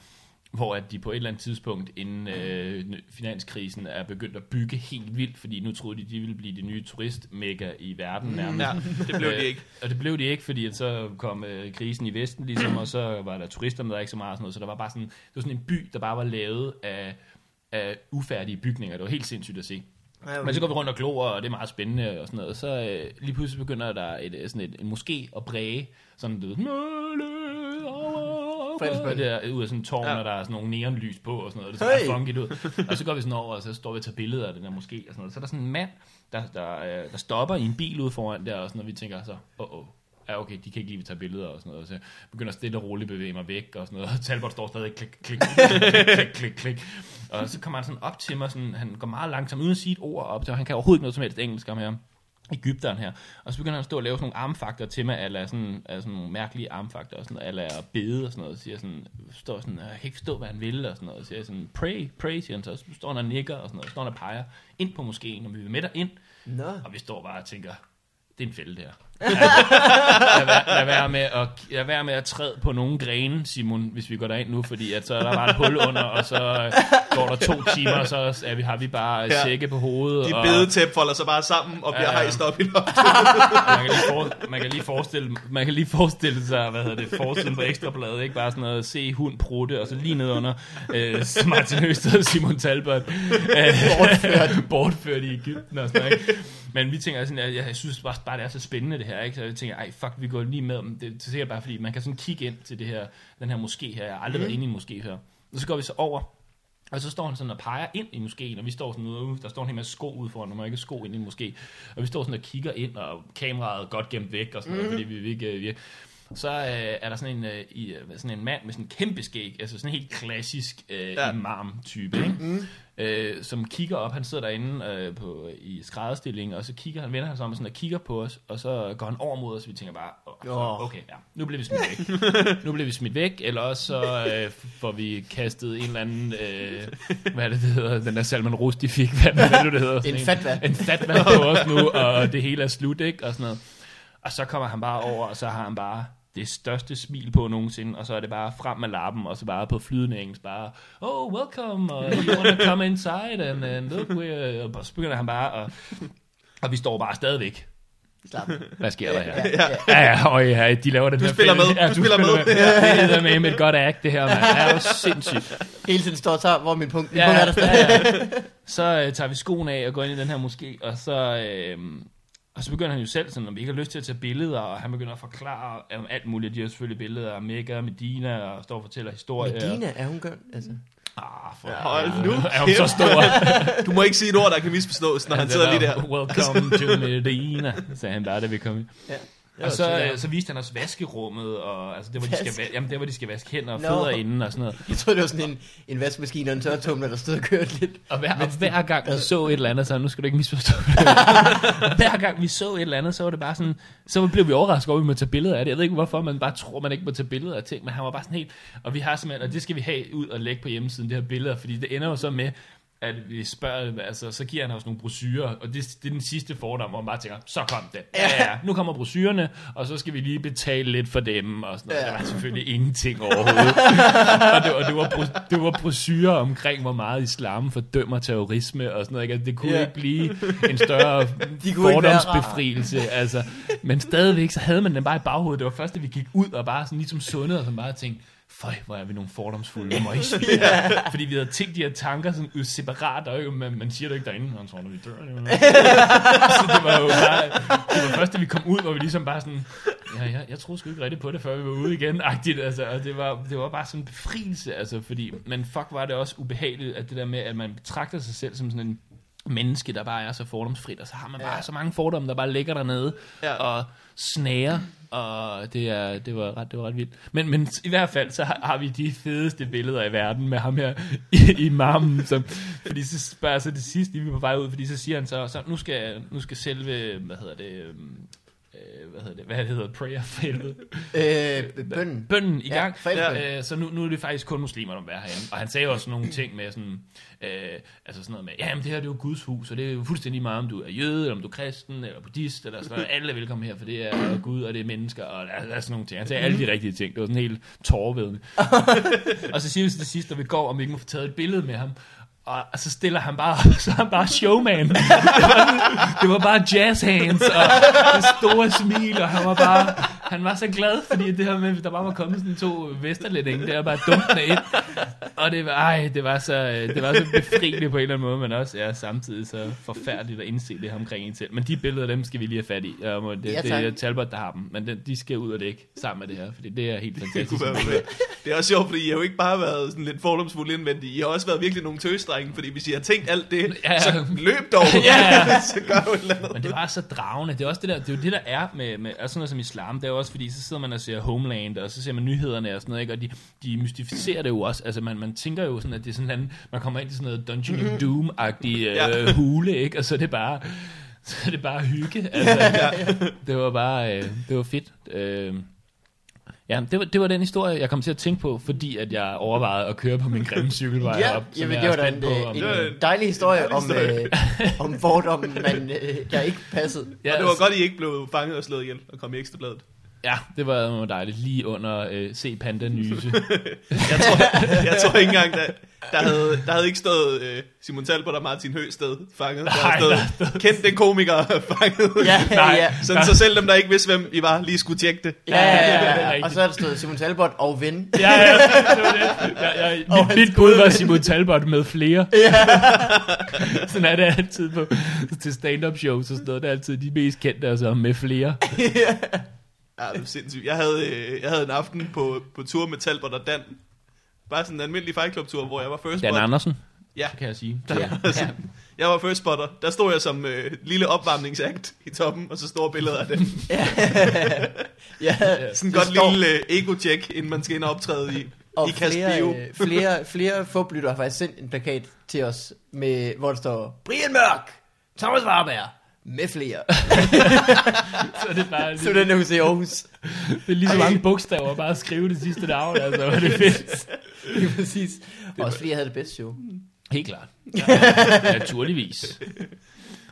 hvor at de på et eller andet tidspunkt inden øh, finanskrisen er begyndt at bygge helt vildt, fordi nu troede de, de ville blive det nye turistmega i verden nærmest. Ja, det blev Øh, de ikke. Og det blev de ikke, fordi at så kom øh, krisen i Vesten ligesom, og så var der turister med, der ikke så meget og sådan noget, så der var bare sådan, det var sådan en by, der bare var lavet af, af ufærdige bygninger. Det var helt sindssygt at se. Men så går vi rundt og glor, og det er meget spændende og sådan noget. Så øh, lige pludselig begynder der et, øh, sådan et, en moské at bræge. Sådan, du ved, "Mølle over Fredagsbøn. der, ud af sådan en tårn, Ja. og der er sådan nogle neonlys på og sådan noget. Det ser Hey. funky ud. Og så går vi sådan over, og så står vi og tager billeder af den der moské og sådan noget. Så er der sådan en mand, der, der, øh, der stopper i en bil ude foran der, og sådan noget. Vi tænker så, åh, oh, Ja, okay, de kan ikke lige tage billeder og sådan noget. Så jeg begynder stille og roligt at bevæge mig væk og sådan noget. Og Talbot står stadig klik, klik, klik, klik, klik. Og så kommer han sådan op til mig, sådan, han går meget langsomt, uden at sige et ord op til, og han kan overhovedet ikke noget som helst engelsk om her. Ægypteren her. Og så begynder han at stå og lave sådan nogle armfakter til mig, eller sådan, altså sådan nogle mærkelige armfakter, og sådan eller bede og sådan noget, siger sådan, står sådan, jeg kan ikke forstå, hvad han vil, og sådan noget, siger sådan, pray, pray, siger han så, så står han og nikker, og sådan noget, står han og peger ind på moskeen, og vi vil med ind, Nå. og vi står bare og tænker, det er en fælde der. Lad, være, lad, være med at, lad være med at træde på nogle grene, Simon, hvis vi går derind nu, fordi at så er der bare et hul under, og så øh, går der to timer, og så er vi, har vi bare Ja. sække på hovedet. De og, bedetæp folder sig bare sammen og bliver Ja, ja. hejst op i loftet. man kan, lige for, man, kan lige forestille, man kan lige forestille sig, hvad hedder det, forsiden på ekstrabladet, ikke bare sådan noget, se hund prutte, og så lige ned under øh, Martin Høsted og Simon Talbot, øh, bortført. bortført i Ægypten og sådan noget, ikke? Men vi tænker sådan, jeg, jeg synes bare, bare, det er så spændende det her, ikke? Så jeg tænker, ej, fuck, vi går lige med. Men Det er sikkert bare, fordi man kan sådan kigge ind til det her, den her moské her. Jeg har aldrig været inde i en moské før. Og så går vi så over, og så står han sådan og peger ind i moskeen, og vi står sådan ude, der står en hel masse sko ude foran, og man ikke sko ind i en moské. Og vi står sådan og kigger ind, og kameraet er godt gemt væk og sådan noget, fordi vi, vi ikke... Vi, så øh, er der sådan en, øh, i, øh, sådan en mand med sådan en kæmpe skæg, altså sådan en helt klassisk øh, ja. imam-type, ikke? Mm. Øh, som kigger op, han sidder derinde øh, på, i skrædderstilling, og så kigger han, vender han sig om sådan og kigger på os, og så går han over mod os, og vi tænker bare, oh, okay, ja, nu bliver vi smidt væk. nu bliver vi smidt væk, eller også så øh, får vi kastet en eller anden, øh, hvad er det, det hedder, den der Salman Rushdie fik, hvad, hvad er det, det hedder? En fatwa. En fatwa på os nu, og det hele er slut, ikke? Og sådan noget. Og så kommer han bare over, og så har han bare det største smil på nogensinde, og så er det bare frem med lappen, og så bare på flydende engelsk, bare, oh, welcome, og you wanna come inside, and, and look, we're... og så begynder han bare, og, og vi står bare stadigvæk. Slap. Hvad sker der her? Ja, ja. Ja, ja, og ja, de laver den Du her spiller fælde- med, Ja, du spiller med. Ja, det er med med et godt act, det her, mand. Det er jo sindssygt. Hele tiden står så, hvor er min punkt? Min Ja, punkt er der stadig. ja, ja. Så øh, tager vi skoene af og går ind i den her moské, og så, øh, og så begynder han jo selv sådan, om vi ikke har lyst til at tage billeder, og han begynder at forklare om alt muligt. De har selvfølgelig billeder af Mega, Medina, og står og fortæller historier. Medina, er hun gør? Altså. Ah, for Hold nu er hun så stor? Du må ikke sige et ord, der kan misforstås, når han sidder lige der. Welcome to Medina, sagde han bare, da vi kom ind. Ja. Og så, øh, så viste han os vaskerummet, og altså, det, var, de skal, jamen, det var, de skal vaske hænder og Nå. fødder inden og sådan noget. Jeg troede, det var sådan en, en vaskemaskine og en tørretumler, der stod og kørte lidt. Og hver, og hver gang vi så et eller andet, så nu skal du ikke misforstå Hver gang vi så et eller andet, så var det bare sådan, så blev vi overrasket over, at vi må tage billeder af det. Jeg ved ikke, hvorfor man bare tror, man ikke må tage billeder af ting, men han var bare sådan helt, og vi har simpelthen, og det skal vi have ud og lægge på hjemmesiden, det her billeder, fordi det ender jo så med, at vi spørger, altså, så giver han os nogle brosyrer, og det, det er den sidste fordom, hvor man bare tænker, så kom det. Ja, ja, nu kommer brosyrerne, og så skal vi lige betale lidt for dem, og sådan noget. Ja. Der var selvfølgelig ingenting overhovedet. og det, og det, var, det var brosyrer omkring, hvor meget islam fordømmer terrorisme og sådan noget. Ikke? Altså, det kunne Ja. ikke blive en større fordomsbefrielse. Altså. Men stadigvæk, så havde man den bare i baghovedet. Det var først, da vi gik ud og bare sådan ligesom sundede, og så bare tænkte, Føj, hvor er vi nogle fordomsfulde møgsvin. yeah. Fordi vi havde tænkt de her tanker sådan ud separat, og man, man siger det ikke derinde, han tror, når vi dør. Det var så det var jo bare, det var først, da vi kom ud, hvor vi ligesom bare sådan, ja, jeg, jeg troede sgu ikke rigtigt på det, før vi var ude igen, agtigt, altså, og det var, det var bare sådan en befrielse, altså, fordi, men fuck var det også ubehageligt, at det der med, at man betragter sig selv som sådan en menneske, der bare er så fordomsfrit, og så har man bare Ja. så mange fordomme, der bare ligger dernede, Ja. og snager, og det, er, det, var ret, det var ret vildt. Men, men i hvert fald, så har, har vi de fedeste billeder i verden med ham her i, i marmen, som, fordi så spørger så det sidste, lige vi var på vej ud, fordi så siger han så, så nu skal, nu skal selve, hvad hedder det, øhm, øh, hvad hedder det, hvad hedder prayer for helvede? Øh, bønnen. bønnen i gang. Ja, øh, så nu, nu er det faktisk kun muslimer, der være herinde. Og han sagde også nogle ting med sådan, øh, altså sådan noget med, ja, men det her det er jo Guds hus, og det er jo fuldstændig meget, om du er jøde, eller om du er kristen, eller buddhist, eller sådan noget. Alle er velkommen her, for det er Gud, og det er mennesker, og der, der er sådan nogle ting. Han sagde alle de rigtige ting. Det var sådan helt tårvedende. og så siger vi til det sidste, når vi går, om vi ikke må få taget et billede med ham. Og og så stiller han bare, så er han bare showman. Det var, det var bare jazz hands, og det store smil, og han var bare, han var så glad, fordi det her med, der bare var kommet sådan to vesterlændinge, der bare dumpende ind. Og det var, ej, det var så, øh, det var så befriende på en eller anden måde, men også ja, samtidig så forfærdeligt at indse det her omkring en selv. Men de billeder, dem skal vi lige have fat i. Må, det, Ja, det er Talbot, der har dem, men det, de skal ud og dække sammen med det her, fordi det er helt Det, fantastisk. kunne være det er også sjovt, fordi I har jo ikke bare været sådan lidt fordomsfulde indvendigt. I har også været virkelig nogle tøsdrenge, fordi hvis I har tænkt alt det, Ja, så løb dog. Ja, så gør jo et eller andet. Men det var så dragende. Det er også det der, det er jo det der er med, med sådan noget som islam. Det er jo også fordi, så sidder man og ser Homeland, og så ser man nyhederne og sådan noget, ikke? og de, de mystificerer det jo også. Altså man, man tænker jo sådan, at det er sådan en, man kommer ind i sådan noget Dungeon of Doom-agtig øh, Ja. hule, ikke? og så er det bare, så er det bare hygge. Altså, det var bare, øh, det var fedt. Øh, Ja, det var, det var den historie, jeg kom til at tænke på, fordi at jeg overvejede at køre på min grimme cykelvej Ja, op. jamen, jeg det er var da en, spændt på, om- øh, Det var en en dejlig historie dejlig om, historie. øh, om fordommen, man, øh, der ikke passede. Ja, og det var godt, I ikke blev fanget og slået ihjel og kom i ekstrabladet. Ja, det var, dejligt. Lige under øh, Se Panda Nyse. Jeg tror, jeg tror ikke engang, der, der, havde, der havde ikke stået øh, Simon Talbot og Martin Høsted fanget. Der Nej, havde stået kendt den komiker fanget. Ja, Nej. ja. Sådan, så selv dem, der ikke vidste, hvem I var, lige skulle tjekke det. Ja, ja, Ja, ja, ja, ja. Og så er der stået Simon Talbot og ven. ja, ja, det var det. Ja, ja, Og mit, hans mit bud var Simon Talbot med flere. sådan er det altid på, til stand-up shows og sådan noget. Det er altid de mest kendte, altså med flere. Ja, det var sindssygt. Jeg havde, øh, jeg havde en aften på, på tur med Talbot og Dan. Bare sådan en almindelig Fight Club tur, hvor jeg var first Dan spot. Andersen, Ja, kan jeg sige. Ja. ja. jeg var first spotter. Der stod jeg som øh, lille opvarmningsakt i toppen, og så store billeder af dem. ja. Sådan et Det godt står- lille øh, ego-check, inden man skal ind og optræde i, Og i flere, Caspio. øh, flere, flere fublytter har faktisk sendt en plakat til os, med, hvor der står, Brian Mørk, Thomas Warberg, med flere. Så er det bare Så den er hos i Aarhus. det er lige så mange bogstaver, bare at skrive det sidste navn. Altså, er det fedt. Lige præcis. Også fordi jeg havde det bedste show. Helt klart. Ja, naturligvis.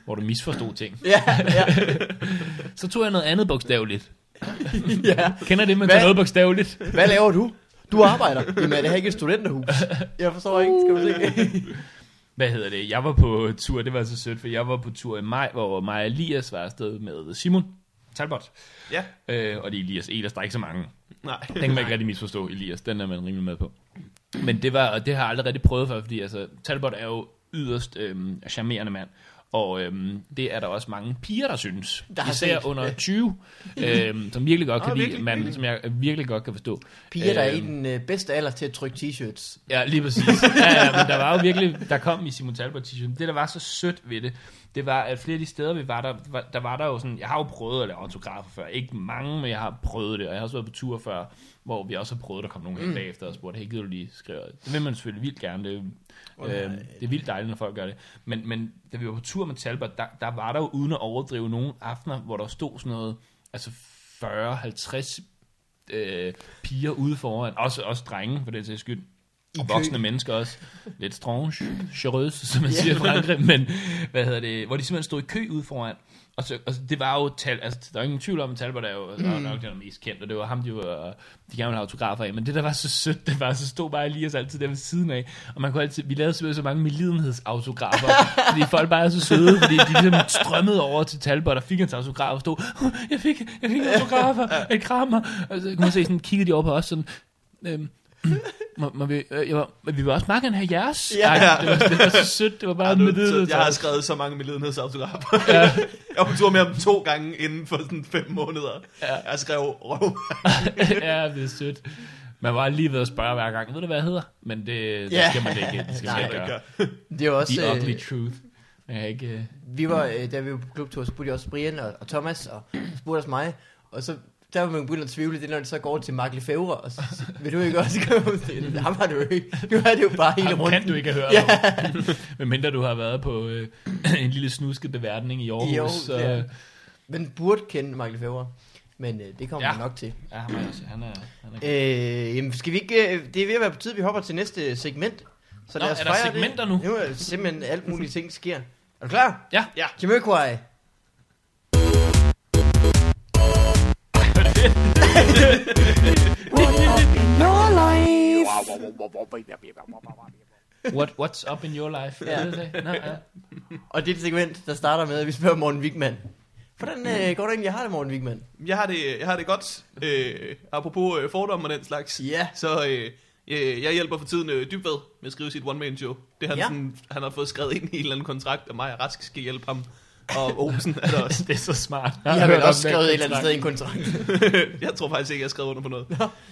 Hvor du misforstod ting. Ja, ja, Så tog jeg noget andet bogstaveligt. ja. Kender det, man tager noget bogstaveligt? Hvad laver du? Du arbejder. Jamen er det her ikke et studenterhus? Jeg forstår ikke, skal vi se. Hvad hedder det? Jeg var på tur, det var så sødt, for jeg var på tur i maj, hvor mig og Elias var afsted med Simon Talbot. Ja, Øh, og det er Elias Ehlers, der er ikke så mange. nej. Den kan man ikke rigtig misforstå, Elias. Den er man rimelig med på. Men det, var, og det har jeg aldrig rigtig prøvet før, fordi altså, Talbot er jo yderst øhm, charmerende mand. Og øhm, det er der også mange piger, der synes. Der har Især set. under 20, øhm, som virkelig godt kan lide virkelig, manden, virkelig. som jeg virkelig godt kan forstå. Piger, der er i Øhm, den øh, bedste alder til at trykke t-shirts. Ja, lige præcis. Ja, ja, men der var jo virkelig, der kom i Simon Talbot t Det, der var så sødt ved det, det var, at flere af de steder, vi var der, var, der var der jo sådan, jeg har jo prøvet at lave autografer før. Ikke mange, men jeg har prøvet det, og jeg har også været på tur før, hvor vi også har prøvet, at der kom nogen hen Mm. bagefter og spurgte, hey, gider du lige skrive? Det vil man selvfølgelig vildt gerne. Det, øh, det er vildt dejligt, når folk gør det. Men, men da vi var på tur med Talbot, der, der var der jo uden at overdrive nogle aftener, hvor der stod sådan noget, altså 40-50 øh, piger ude foran, også, også drenge for det sags skyld, I og kø. voksne mennesker også. Lidt strange, charøse, som man siger i Frankrig, men hvad hedder det, hvor de simpelthen stod i kø ude foran. Og så, altså, det var jo tal, altså, der er ingen tvivl om, at Talbot er jo mm. er nok den, mest kendt, og det var ham, de, var, de gerne ville autografer af. Men det, der var så sødt, det var, så stod bare Elias altid der ved siden af, og man kunne altid, vi lavede simpelthen så mange medlidenhedsautografer, fordi folk bare er så søde, fordi de ligesom strømmede over til Talbot og fik hans autograf og stod, "Åh, jeg fik, jeg fik autografer, et krammer. Og så kunne man se sådan, kiggede de over på os sådan, øhm, må, må vi, øh, jeg var, men vi vil også meget gerne have jeres. Ja. Ej, det, var, det var så sødt, det var bare med så, det. jeg har skrevet så mange medlidenhedsautografer. Ja. jeg var på tur med ham to gange inden for sådan fem måneder. Ja. Jeg skrev røv. ja, det er sødt. Man var lige ved at spørge hver gang, ved du hvad jeg hedder? Men det, det Ja. skal man ikke, det skal man Nej. ikke gøre. Det er også... The øh, ugly truth. Jeg ikke... øh, Vi var, øh, da vi var på klubtur, så spurgte jeg også Brian og, og Thomas, og spurgte også mig, og så der var man begyndt at tvivle, det er, når det så går til Mark Lefebvre, og så vil du ikke også gøre det? Ham har du jo ikke. Nu er det jo bare hele rundt. kan du ikke hørt Ja. Men mindre du har været på øh, en lille snusket beværtning i Aarhus. Aarhus, så, ja. Men burde kende Mark Lefebvre. Men øh, det kommer Ja. man nok til. ja, han er, altså- han er, han er Øh, jamen, skal vi ikke... øh, Det er ved at være på tid, vi hopper til næste segment. Så Nå, lad os er der fejre segmenter det. nu? Nu er simpelthen alt mulige ting, sker. Er du klar? Ja. Ja. Jamiroquai. What, what's up in your life? Ja. Nå, ja. Og det er et segment, der starter med, at vi spørger Morten Wigman. Hvordan øh, går det egentlig, jeg har det, Morten Wigman? Jeg har det, jeg har det godt. Øh, apropos øh, fordomme og den slags. Ja. Så øh, øh, jeg hjælper for tiden øh, Dybved med at skrive sit one-man-show. Det er han, ja. sådan, han har fået skrevet ind i en eller anden kontrakt, og mig og Rask skal hjælpe ham. Og Olsen er der også. det er så smart. Jeg har vel også skrevet et eller andet sted i en kontrakt. jeg tror faktisk ikke, jeg har skrevet under på noget.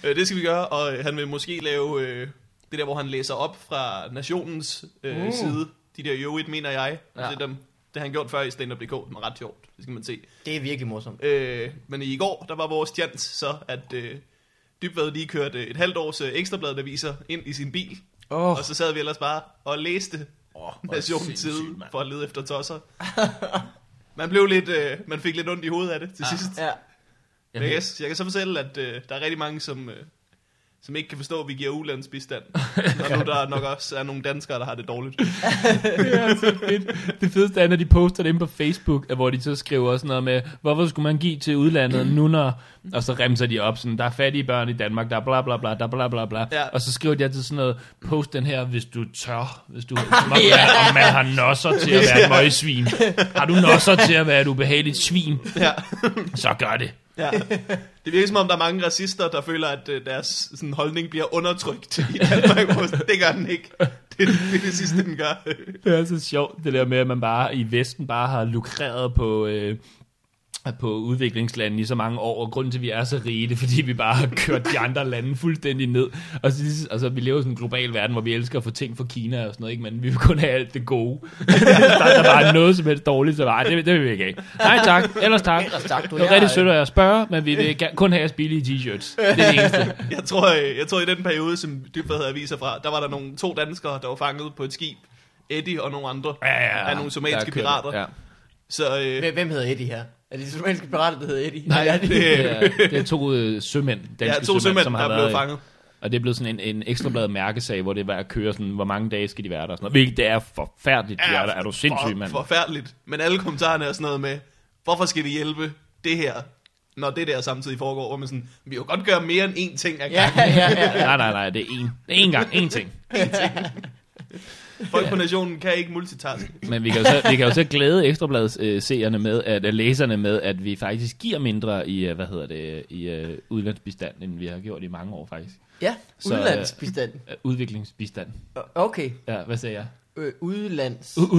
Øh, det skal vi gøre, og øh, han vil måske lave øh, det der, hvor han læser op fra Nationens øh, uh. side. De der jo mener jeg. Ja. Det, dem, det har han gjort før i stand-up.dk. Det er ret sjovt. Det skal man se. Det er virkelig morsomt. Øh, men i går, der var vores chance så, at øh, Dybvad lige kørte et halvt års øh, ekstrabladet aviser ind i sin bil. Åh, Oh. Og så sad vi ellers bare og læste Oh, Nationens side for at lede efter tosser. man blev lidt, øh, man fik lidt ondt i hovedet af det til Ja. sidst. ja. Jeg, kan, jeg kan så fortælle, at øh, der er rigtig mange, som, øh, som ikke kan forstå, at vi giver ulandsbistand. Og nu der er nok også er nogle danskere, der har det dårligt. det er så fedt. Det fedeste er, når de poster det inde på Facebook, hvor de så skriver sådan noget med, hvorfor skulle man give til udlandet nu, når... Og så remser de op sådan, der er fattige børn i Danmark, der er bla bla bla, der er bla bla bla. Ja. Og så skriver de altid sådan noget, post den her, hvis du tør, hvis du... Om, Ja. man, om man har nosser til at være et møgsvin. Har du nosser til at være et ubehageligt svin, Ja. så gør det. Ja. Det virker som om, der er mange racister, der føler, at øh, deres sådan, holdning bliver undertrykt i Danmark. det gør den ikke. Det, det er det sidste, den gør. Det er så sjovt, det der med, at man bare i Vesten bare har lukreret på, øh, på udviklingslandene i så mange år, og grunden til, at vi er så rige, det er, fordi vi bare har kørt de andre lande fuldstændig ned. Og så, altså, vi lever i sådan en global verden, hvor vi elsker at få ting fra Kina og sådan noget, ikke? men vi vil kun have alt det gode. der, der bare er noget som helst dårligt, så bare, det, det vil vi ikke have. Nej tak, ellers tak. Ellers tak, du. Det er Jeg- rigtig sødt at spørge, men vi vil kun have jeres billige t-shirts. Det er det eneste. Jeg tror, øh, jeg tror i den periode, som Dybvad havde aviser fra, der var der nogle to danskere, der var fanget på et skib. Eddie og nogle andre. Ja, ja, ja. Af nogle somaliske pirater. Ja. Så øh, Hvem- Hvem hedder Eddie her? Er det de somaliske pirater, der hedder Eddie? Nej, er det- Det er, det er to øh, sømænd, danske ja, to sømænd, som der har er været, blevet fanget. Og det er blevet sådan en, en ekstrablad mærkesag, hvor det var at køre sådan, hvor mange dage skal de være der og sådan noget. Hvilket det er forfærdeligt, de er der. Er du sindssyg, mand? For, forfærdeligt. Men alle kommentarerne er sådan noget med, hvorfor skal vi hjælpe det her, når det der samtidig foregår, hvor man sådan, vi kan jo godt gøre mere end én ting ad Ja, gangen. ja, ja. Nej, nej, nej, det er én. Det er én gang, én ting. Folk på nationen kan ikke multitaske. Men vi kan jo så, vi kan jo så glæde ekstrabladets øh, seerne med, at øh, læserne med, at vi faktisk giver mindre i, øh, hvad hedder det, i øh, udlandsbistand, end vi har gjort i mange år faktisk. Ja, Så, udlandsbistand. Øh, udviklingsbistand. Okay, Ja, hvad sagde jeg? Øh, udlands. U-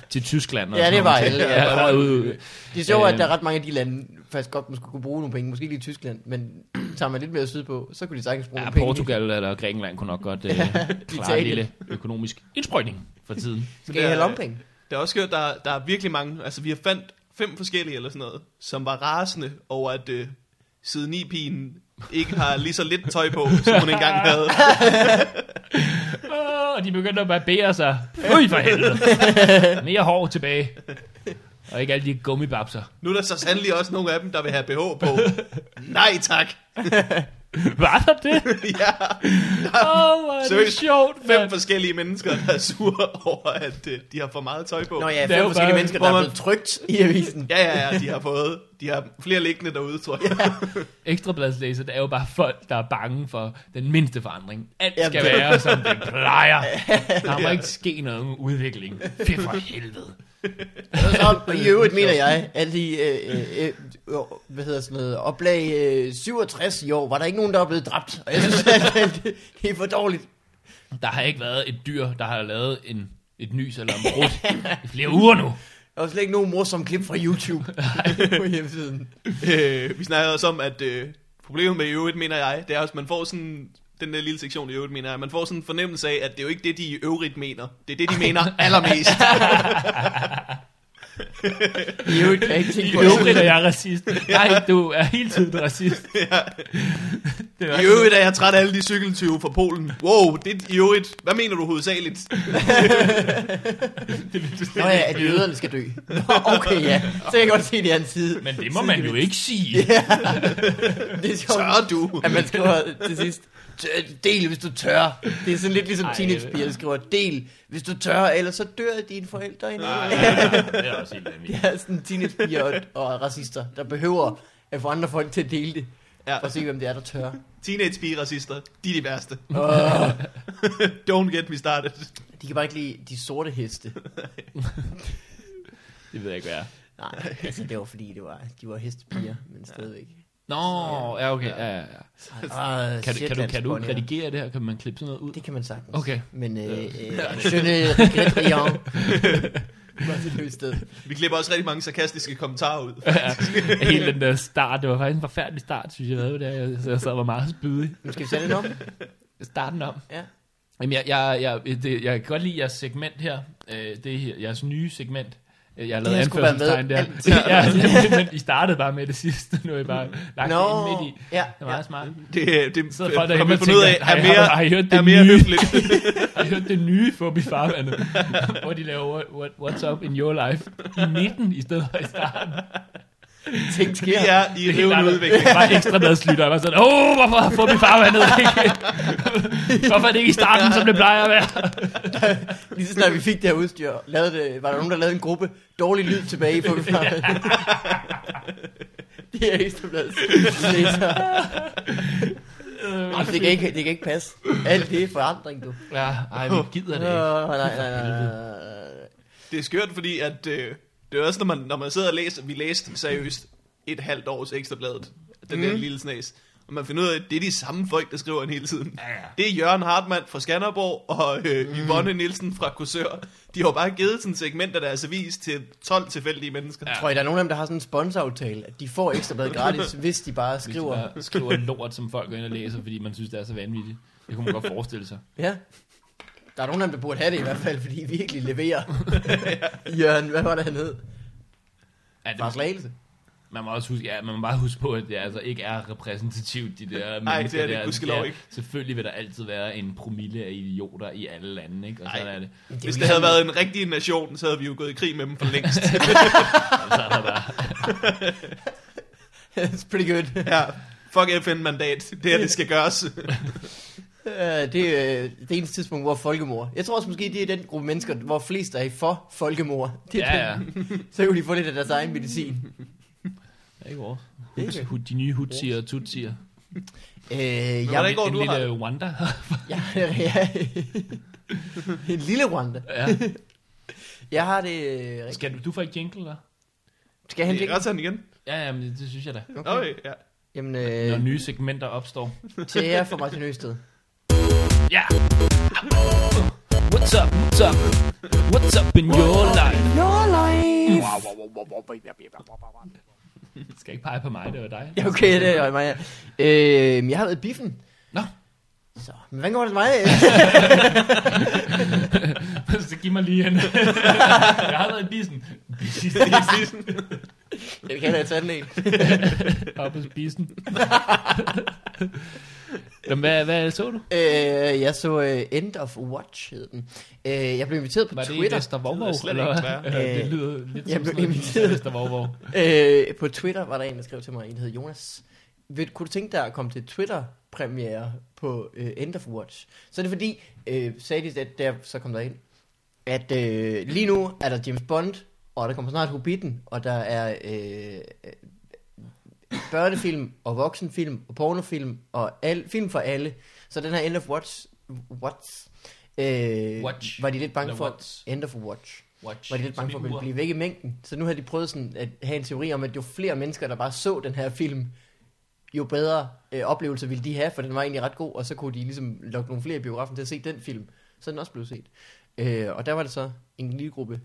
til Tyskland. Og Ja, det var alle, ja. Ja, ud, Det er sjovt, at Øh. der er ret mange af de lande, faktisk godt måske kunne bruge nogle penge. Måske lige Tyskland, men tager man lidt mere sydpå, så kunne de sagtens bruge Ja, nogle penge. Portugal eller Grækenland kunne nok godt øh, klare en lille økonomisk indsprøjtning for tiden. Skal I have lompenge? Der er også skørt, der, der er virkelig mange, altså vi har fandt fem forskellige eller sådan noget, som var rasende over, at øh, siden i pigen ikke har lige så lidt tøj på, som hun engang havde. Oh, og de begyndte at barbere sig. Fy for helvede. Mere hår tilbage. Og ikke alle de gummibabser. Nu er der så sandelig også nogle af dem, der vil have BH på. Nej tak. Var der det? ja, Åh, oh, er det Seriøst. sjovt, fem mand. forskellige mennesker, der er sure over, at øh, de har for meget tøj på. Nå ja, Det er jo fem forskellige bare- mennesker, der hvor er man- blevet trygt i avisen. Ja, ja, ja, de har fået, de har flere liggende derude, tror jeg. Ekstrabladslæser, det er jo bare folk, der er bange for den mindste forandring. Alt Jamen, skal det- være, som det plejer. Der må ikke ske noget udvikling. Fy for helvede. Og i øvrigt mener jeg, at i, øh, øh, øh, hvad hedder sådan noget, oplag øh, 67 i år, var der ikke nogen, der er blevet dræbt. Og jeg synes, at, at det, det er for dårligt. Der har ikke været et dyr, der har lavet en, et nys eller en brud i flere uger nu. Der var slet ikke nogen morsomme klip fra YouTube på hjemmesiden. Øh, vi snakkede også om, at øh, problemet med i øvrigt, mener jeg, det er også, at man får sådan, den der lille sektion i øvrigt, mener jeg, man får sådan en fornemmelse af, at det er jo ikke det, de i øvrigt mener. Det er det, de mener allermest. I øvrigt kan jeg ikke tænke I på øvrigt er jeg racist. Nej, du er hele tiden racist. Det er I øvrigt er jeg træt af alle de cykeltyve fra Polen. Wow, det er i øvrigt. Hvad mener du hovedsageligt? Nå ja, at jøderne skal dø. Nå, okay, ja. Så kan jeg godt se det hans side. Men det må man jo ikke sige. Det er sjovt, Tør du? at man skriver til sidst, "Tør- del hvis du tør. Det er sådan lidt ligesom Ej, teenagepiger, der skriver, del hvis du tør, ellers så dør dine forældre i Nej, det er også helt Det vanvittigt. er sådan teenagepiger og, og racister, der behøver at få andre folk til at dele det, Ja, for at se, hvem det er, der tør. teenage pige racister, de er de værste. Oh, Don't get me started. de kan bare ikke lide de sorte heste. Det ved jeg ikke, hvad er. Nej, altså det var fordi, det var, de var hestepiger, men stadigvæk. Nå, ja, okay. Ja, ja, ja. Ah, Kan, du, kan, du, kan du redigere det her? Kan man klippe sådan noget ud? Det kan man sagtens. Okay. Men øh, øh, je ne regrette rien. Martin Høsted. Vi klipper også rigtig mange sarkastiske kommentarer ud. Ja, hele den der start, det var faktisk en forfærdelig start, synes jeg, lavede der. Jeg, så jeg sad og var meget spydig. Nu skal vi sætte den om. Starten om. Ja. Jamen, jeg, jeg, jeg, det, jeg kan godt lide jeres segment her. Øh, det er her, jeres nye segment. Øh, Jeg har lavet har sgu været anførselstegn med der. ja, men I startede bare med det sidste. Nu er I bare lagt Nå, det ind midt i. ja, Det er meget smart. Det, det Sidder folk derhjemme og af, tænker, er har mere, har I hørt er det mere nye? Har I hørt det nye Fubi i farvandet? hvor de laver what, what, What's Up in Your Life i midten, i stedet for i starten. Ting Vi sker. er i Det er rivende udvikling. Det var ekstra madslytter. Jeg var sådan, åh, hvorfor har Fubi farvandet ikke? hvorfor er det ikke i starten, som det plejer at være? Lige så snart vi fik det her udstyr, lavede det, var der nogen, der lavede en gruppe dårlig lyd tilbage i Fuglefarmen. det er ekstrabladet. læser. Jamen, det, kan ikke, det kan ikke passe. Alt det er forandring, du. Ja, ej, vi gider det ikke. Åh, nej, nej, nej, nej. Det er skørt, fordi at, øh, det er også, når man, når man sidder og læser, vi læste seriøst et halvt års ekstrabladet, den mm. der lille snas, og man finder ud af, at det er de samme folk, der skriver den hele tiden. Ja, ja. Det er Jørgen Hartmann fra Skanderborg og øh, Yvonne Nielsen fra Kursør. De har bare givet sådan segment af deres avis til 12 tilfældige mennesker. Ja. Tror I, der er nogen af dem, der har sådan en sponsoraftale, at de får ekstrabladet gratis, hvis de bare Hvis de skriver... bare skriver lort, som folk går ind og læser, fordi man synes, det er så vanvittigt. Det kunne man godt forestille sig. Ja. Der er nogen af dem, der burde have det i hvert fald, fordi I virkelig leverer. Jørgen, hvad var det, han hed? Ja, det, Fra Slagelse. man må også huske, ja, man må bare huske på, at det altså ikke er repræsentativt, de der Nej, det er det der. gudskelov ikke. Selvfølgelig vil der altid være en promille af idioter i alle lande, ikke? Og Ej. sådan er det. Det er Hvis det havde været en rigtig nation, så havde vi jo gået i krig med dem for længst. Og så er der bare, It's pretty good. ja. Fuck FN-mandat. Det her, det skal gøres. Uh, det er øh, det eneste tidspunkt, hvor folkemord. Jeg tror også måske, det er den gruppe mennesker, hvor flest er for folkemord. Det er ja, ja. den. Så kan de få lidt af deres egen medicin. Det er ikke vores. Ikke? Hud, de nye hudsier og tutsier. Øh, jeg, går en du lille har det? Wanda. jeg, jeg, en lille Rwanda. ja. Jeg har det... øh, rigtig- Skal du, du får ikke jingle, der? Skal jeg hente sådan igen. Ja, ja, men det, det synes jeg da. Okay. Okay, ja. Jamen, Når øh, nye segmenter opstår. til jer for Martin Østed. Ja! What's up, what's up? What's up in your life? Your life! Skal ikke pege på mig, det var dig. Ja, okay, det er mig. Øh, jeg har været biffen. Nå, Så, men hvordan går det med mig? så giv mig lige en. jeg har været i bissen. jeg kan da tage den en. Op på spisen. Jamen, hvad, hvad så du? Øh, jeg så uh, End of Watch, hed den. Øh, jeg blev inviteret på Var det Twitter. Vorvog? Det lyder slet eller ikke. Ja, det Øh, lyder lidt jeg som blev inviteret. Vester Vorvog. Øh, på Twitter var der en, der skrev til mig, en hed Jonas. Ved, kunne du tænke dig at komme til Twitter-premiere på øh, End of Watch? Så er det fordi, øh, sagde de, at der så kom der ind, at øh, lige nu er der James Bond, og der kommer snart Hobbiten, og der er øh, øh, børnefilm og voksenfilm og pornofilm og al, film for alle. Så den her End of Watch, Watch, øh, Watch. var de lidt bange for, Watch. End of Watch Watch. var de lidt bange for at blive væk i mængden. Så nu har de prøvet sådan at have en teori om, at jo flere mennesker, der bare så den her film, jo bedre øh, oplevelser ville de have, for den var egentlig ret god, og så kunne de ligesom lokke nogle flere i biografen til at se den film. Så den også blevet set. Øh, og der var det så en lille gruppe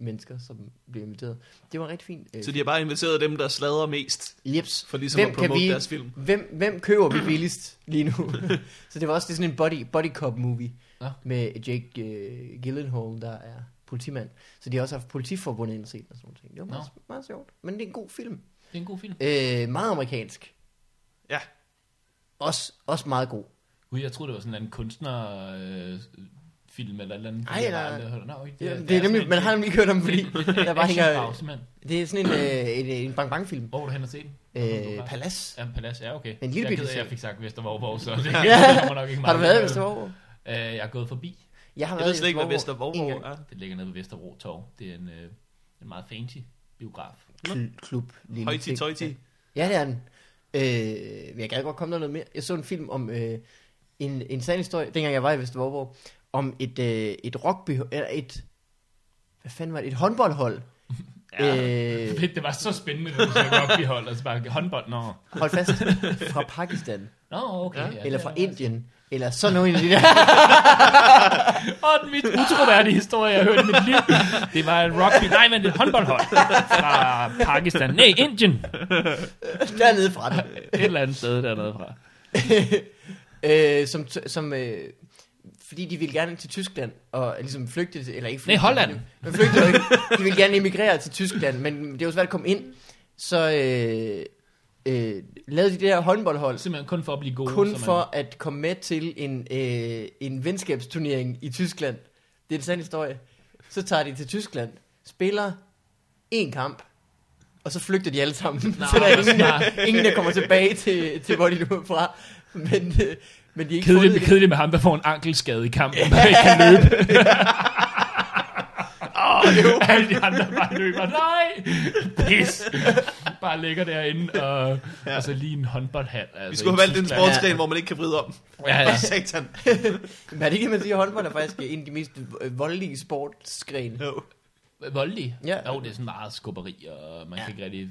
Twitter-mennesker, som blev inviteret. Det var rigtig fint. Øh, Så de har bare inviteret dem, der sladrer mest, Jeps. for ligesom at promote deres film. Hvem, hvem køber vi billigst lige nu? så det var også det sådan en body, body cop movie Nå. med Jake uh, Gyllenhaal, der er politimand. Så de har også haft politiforbundet ind og set og sådan nogle ting. Det var meget, meget sjovt. Men det er en god film. Det er en god film. Øh, meget amerikansk. Ja. Også, også meget god. Gud, jeg troede, det var sådan en kunstner... Øh, film eller et eller andet. Ej, nej. aldrig hørt- Nå, okay, Det, det, er det er nemlig, man har nemlig ikke hørt om, fordi der bare hænger... Actionpause, mand. Det er sådan en, øh, en, en bang bang film. Hvor var du hen og se den? Øh, Palace. Ja, Palace, ja, okay. En lille jeg bitte ked jeg fik sagt Vestervorborg, så det Ja. kommer nok ikke Har du meget været i. Vesterborg? Øh, jeg er gået forbi. Jeg har Jeg ved slet ikke, hvad Vesterborg Vesterborg er. Det ligger nede ved Vesterbro Torv. Det er en, øh, en meget fancy biograf. Kl- klub. Højti, tøjti. Ja, det er den. Øh, men jeg kan godt komme der noget mere. Jeg så en film om øh, en, en sand historie, dengang jeg var i Vesterborg, om et, øh, et rugby, eller et, hvad fanden var det, et håndboldhold, Øh, Fedt, det var så spændende, at du sagde rugbyhold, og så bare håndbold, nå. hold fast, fra Pakistan, Nå, okay. Ja, eller fra Indien, eller sådan der. Åh, den mest utroværdige historie, jeg har hørt i mit liv. Det var en rugby, nej, men et håndboldhold fra Pakistan. Nej, Indien. dernede fra. Et eller andet sted dernede fra. øh, som, som øh, fordi de ville gerne til Tyskland og ligesom flygte til, eller ikke flygte, Nej, Holland. Men flygte ikke. De ville gerne emigrere til Tyskland, men det var svært at komme ind. Så øh, øh, lavede de det her håndboldhold Simpelthen kun for at blive gode. kun man- for at komme med til en, øh, en venskabsturnering i Tyskland. Det er en sand historie. Så tager de til Tyskland, spiller en kamp, og så flygter de alle sammen. Nå, så der er ingen, der, ingen, der kommer tilbage til, til hvor de nu er fra. Men, øh, men de er ikke Kedeligt, fundet- kedeligt med ham, der får en ankelskade i kampen, og ikke kan løbe. Åh, Alle de andre bare løber. Nej! Pis! Bare ligger derinde, og, ja. og så lige en håndboldhal. Altså, Vi skulle have valgt en sportsgren, Ja. hvor man ikke kan vride om. Ja, ja. Satan. Men er det ikke, man siger, at håndbold er faktisk en af de mest voldelige sportsgrene? Jo. Voldelig? Ja. Jo, det er sådan meget skubberi, og man ja. kan ikke rigtig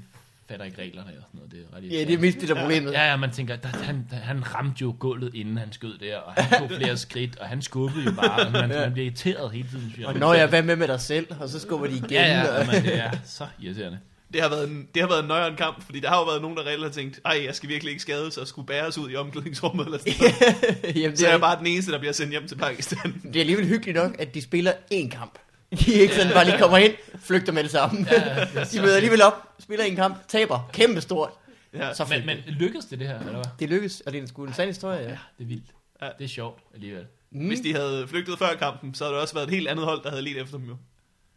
fatter ikke reglerne og sådan noget. Det er ret Ja, det er mest det der problemet. Ja, ja, man tænker, der, han, der, han ramte jo gulvet, inden han skød der, og han tog flere skridt, og han skubbede jo bare, og man, Ja. man bliver irriteret hele tiden. synes jeg. Og når jeg hvad med med dig selv, og så skubber de igen. Ja, ja, og, man, det er så irriterende. Det har, været en, det har været en nøjeren kamp, fordi der har jo været nogen, der reelt har tænkt, ej, jeg skal virkelig ikke skades og skulle bæres ud i omklædningsrummet. Eller sådan noget. Jamen, Så det, er er, jeg bare den eneste, der bliver sendt hjem til Pakistan. det er alligevel hyggeligt nok, at de spiller én kamp. De er ikke sådan, bare lige kommer ind, flygter med det samme. Ja, det så De møder alligevel op, spiller en kamp, taber, kæmpe stort. Ja. Så Men, men lykkedes det det her, eller hvad? Det lykkes, og det er en sgu en sand historie, ja. Ja, det er vildt. Ja. Det er sjovt alligevel. Mm. Hvis de havde flygtet før kampen, så havde det også været et helt andet hold, der havde let efter dem jo.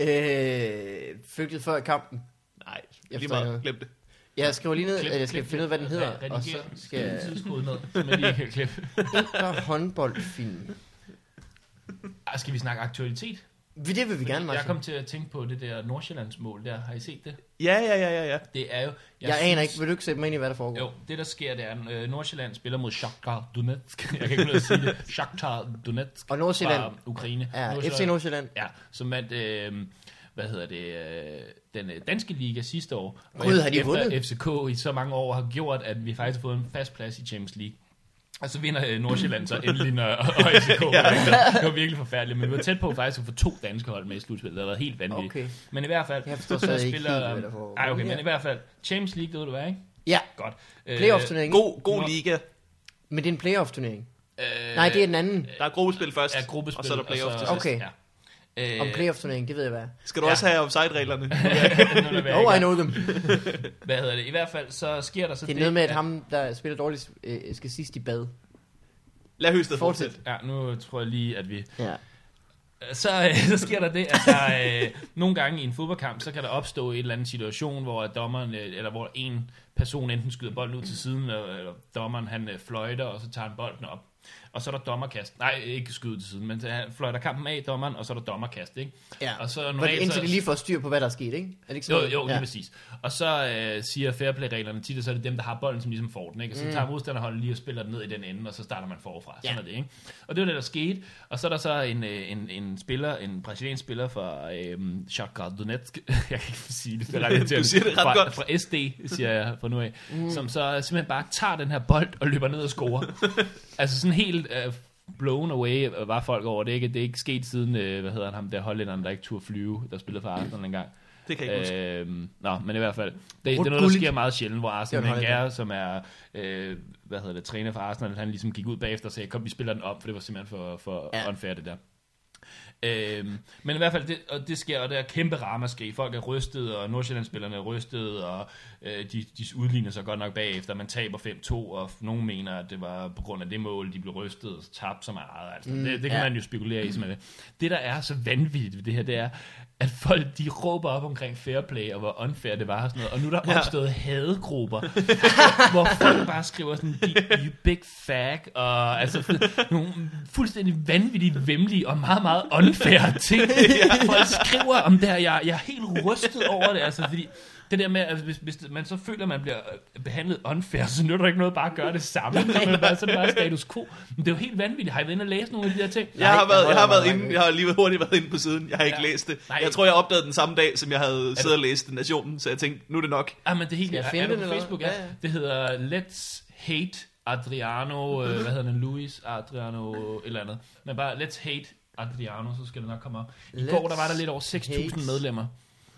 Øh, flygtet før kampen. Nej, Jeg lige meget. Glem det. Jeg skriver lige ned, Klip, at jeg skal klip, finde ud af, hvad den hedder. Ja, Og så skal jeg... tidskode ned, som jeg lige kan klippe. Inter håndboldfilm. Ah, Skal vi snakke aktualitet? Det vil vi gerne, Jeg Martin. kom til at tænke på det der Nordsjællands mål der. Har I set det? Ja, ja, ja, ja, ja. Det er jo... Jeg aner ikke, vil du ikke sætte mig ind i, hvad der foregår? Jo, det der sker, det er, at øh, Nordsjælland spiller mod Shakhtar Donetsk. Jeg kan ikke at sige det. Shakhtar Donetsk Og Nordsjælland fra Ukraine. er Nordsjælland- FC Nordsjælland. Ja, som vandt, øh, hvad hedder det, øh, den øh, danske liga sidste år. Og Gud, har de efter vundet? FCK i så mange år har gjort, at vi faktisk har fået en fast plads i Champions League. Og så vinder øh, Nordsjælland så endelig, når, og ja. Det var virkelig forfærdeligt, men vi var tæt på faktisk at få to danske hold med i slutspillet. Det har været helt vanvittigt. Okay. Men i hvert fald... Jeg forstår så stadig ikke helt, hvad der foregår. Ej, okay, Ja. men i hvert fald, Champions League, det ved du hvad, ikke? Ja, Godt. Øh, playoff-turnering. God, god liga. Men det er en playoff-turnering. Øh, Nej, det er den anden. Der er gruppespil først, Ja, gruppespil. og så er der playoff til sidst. Okay. Ja. Øh, Om playoff-turnering, det ved jeg hvad. Skal du Ja. også have offside-reglerne? er Oh, I know them. Hvad hedder det? I hvert fald, så sker der så Det er noget med, at ham, der spiller dårligt, øh, skal sidst i bad. Lad Fortsæt. fortsætte. Ja, nu tror jeg lige, at vi... Ja. Så, øh, så sker der det, at der øh, nogle gange i en fodboldkamp, så kan der opstå en eller anden situation, hvor dommeren, øh, eller hvor en person enten skyder bolden ud til siden, eller, eller dommeren han øh, fløjter, og så tager han bolden op. Og så er der dommerkast. Nej, ikke skyde til siden, men han fløjter kampen af dommeren, og så er der dommerkast, ikke? ja. Og så normalt, indtil så, de lige får styr på, hvad der er sket, ikke? Er det ikke Jo, sådan jo, noget? lige præcis. Og så øh, siger fairplay-reglerne tit, at så er det dem, der har bolden, som ligesom får den, ikke? Og så Mm. tager modstanderholdet lige og spiller den ned i den ende, og så starter man forfra. Sådan Ja. er det, ikke? Og det var det, der skete. Og så er der så en, øh, en, en spiller, en brasiliansk spiller fra øh, Shakhtar Donetsk, jeg kan ikke sige det, det er. Du siger det ret fra, godt. Fra SD, siger jeg fra nu af, mm. som så simpelthen bare tager den her bold og løber ned og scorer. altså sådan helt... Øh, blown away var folk over det, ikke? Det er ikke sket siden, øh, hvad hedder han, ham der hollænderen, der ikke turde flyve, der spillede for Arsenal engang. Det kan jeg ikke huske. Øhm, nå, men i hvert fald, det, det er noget, der sker meget sjældent, hvor Arsenal Wenger, som er, øh, hvad hedder det, træner for Arsenal, han ligesom gik ud bagefter og sagde, kom, vi spiller den op, for det var simpelthen for, for ja. unfair, det der. Øhm, men i hvert fald, det, og det sker, og der er kæmpe ramaskrig. Folk er rystet, og Nordsjællandsspillerne er rystet, og øh, de, de udligner sig godt nok bagefter. Man taber 5-2, og nogen mener, at det var på grund af det mål, de blev rystet og tabt så meget. Altså, Mm, det, det kan ja. man jo spekulere i. Simpelthen. Det, der er så vanvittigt ved det her, det er, at folk de råber op omkring fair play, og hvor unfair det var og sådan noget. Og nu er der Ja. opstået hadegrupper, hvor folk bare skriver sådan, "You- you big fag, og altså nogle fuldstændig vanvittigt vemmelige og meget, meget unfair ting. Folk skriver om det her, jeg, jeg er helt rystet over det, altså fordi det der med, at hvis, hvis man så føler, at man bliver øh, behandlet unfair, så nytter det ikke noget bare at gøre det samme. så, er det bare, så er det bare status quo. Men det er jo helt vanvittigt. Har I været inde og læse nogle af de der ting? Jeg har, været, jeg har jeg været inde, jeg har lige hurtigt været inde på siden. Jeg har ikke Ja. læst det. Nej. Jeg tror, jeg opdagede den samme dag, som jeg havde siddet og læst Nationen, så jeg tænkte, nu er det nok. Ah, men det er helt jeg er- finde er du den, på Facebook, ja. Det hedder Let's Hate Adriano, øh, hvad hedder den, Luis Adriano, et eller andet. Men bare Let's Hate Adriano, så skal det nok komme op. I Let's går, der var der lidt over 6.000 hate. medlemmer.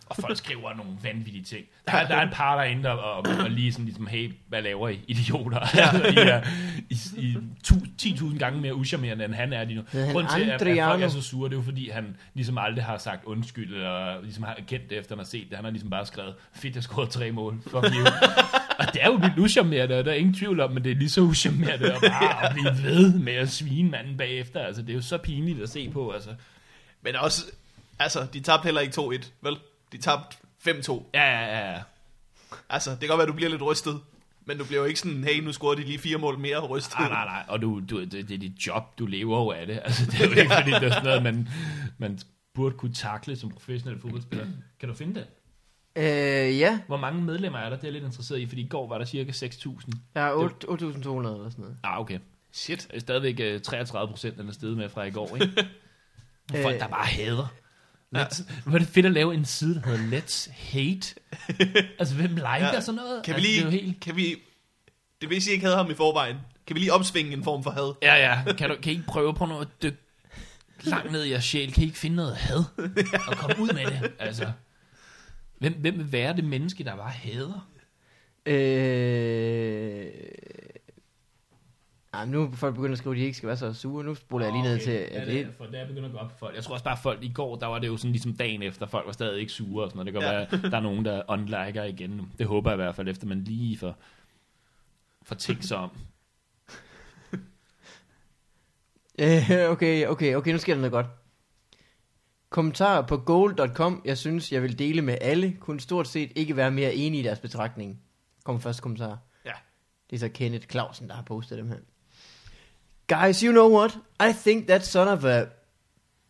Og folk skriver nogle vanvittige ting. Der, er- der er en par derinde, der og, og lige sådan ligesom, hey, hvad laver I, idioter? Ja. altså, I er i, i tu, 10.000 gange mere uschammerende, end han er lige nu. Han Grunden til, at, at folk er så sure, det er jo fordi, han ligesom aldrig har sagt undskyld, eller ligesom har kendt det, efter han har set det. Han har ligesom bare skrevet, fedt, jeg scorede tre mål. Fuck you. og det er jo vildt uschammerende, og der er ingen tvivl om, men det er lige så uschammerende at bare at blive ved med at svine manden bagefter. Altså, det er jo så pinligt at se på, altså. Men også, altså, de tabte heller ikke 2-1, vel? De tabte 5-2. Ja, ja, ja, ja. Altså, det kan godt være, at du bliver lidt rystet. Men du bliver jo ikke sådan, hey, nu scorede de lige fire mål mere rystet. Nej, nej, nej. Og du, du, det, det er dit job, du lever jo af det. Altså, det er jo ikke, fordi det er sådan noget, man, man burde kunne takle som professionel fodboldspiller. Kan du finde det? Øh, ja, Hvor mange medlemmer er der? Det er jeg lidt interesseret i, fordi i går var der cirka 6.000. der er 8 8.200 eller sådan noget. Ah, okay. Shit. Det er stadigvæk øh, 33 procent, den er stedet med fra i går, ikke? Øh. Folk, der bare hader. Let's, Hvor er det fedt at lave en side, der hedder Let's Hate. altså, hvem liker Ja. sådan noget? Kan vi altså, lige, Det er jo helt... kan vi, det hvis I ikke havde ham i forvejen, kan vi lige opsvinge en form for had? Ja, ja. Kan, du, kan I ikke prøve på noget dyk langt ned i jeres sjæl? Kan I ikke finde noget had? Og komme ud med det? Altså, hvem, hvem vil være det menneske, der bare hader? Øh... Men nu er folk begyndt at skrive, at de ikke skal være så sure. Nu spoler jeg lige ned til, Ja, at det, det, er, for det er begyndt at gå op for folk. Jeg tror også bare, folk i går, der var det jo sådan ligesom dagen efter, folk var stadig ikke sure og sådan noget. Det kan Ja. ja. være, der er nogen, der unliker igen nu. Det håber jeg i hvert fald, efter man lige får, får tænkt sig om. Øh, okay, okay, okay, nu sker der noget godt. Kommentarer på goal.com, jeg synes, jeg vil dele med alle, kunne stort set ikke være mere enige i deres betragtning. Kommer første kommentar. Ja. Det er så Kenneth Clausen, der har postet dem her. Guys, you know what? I think that son of a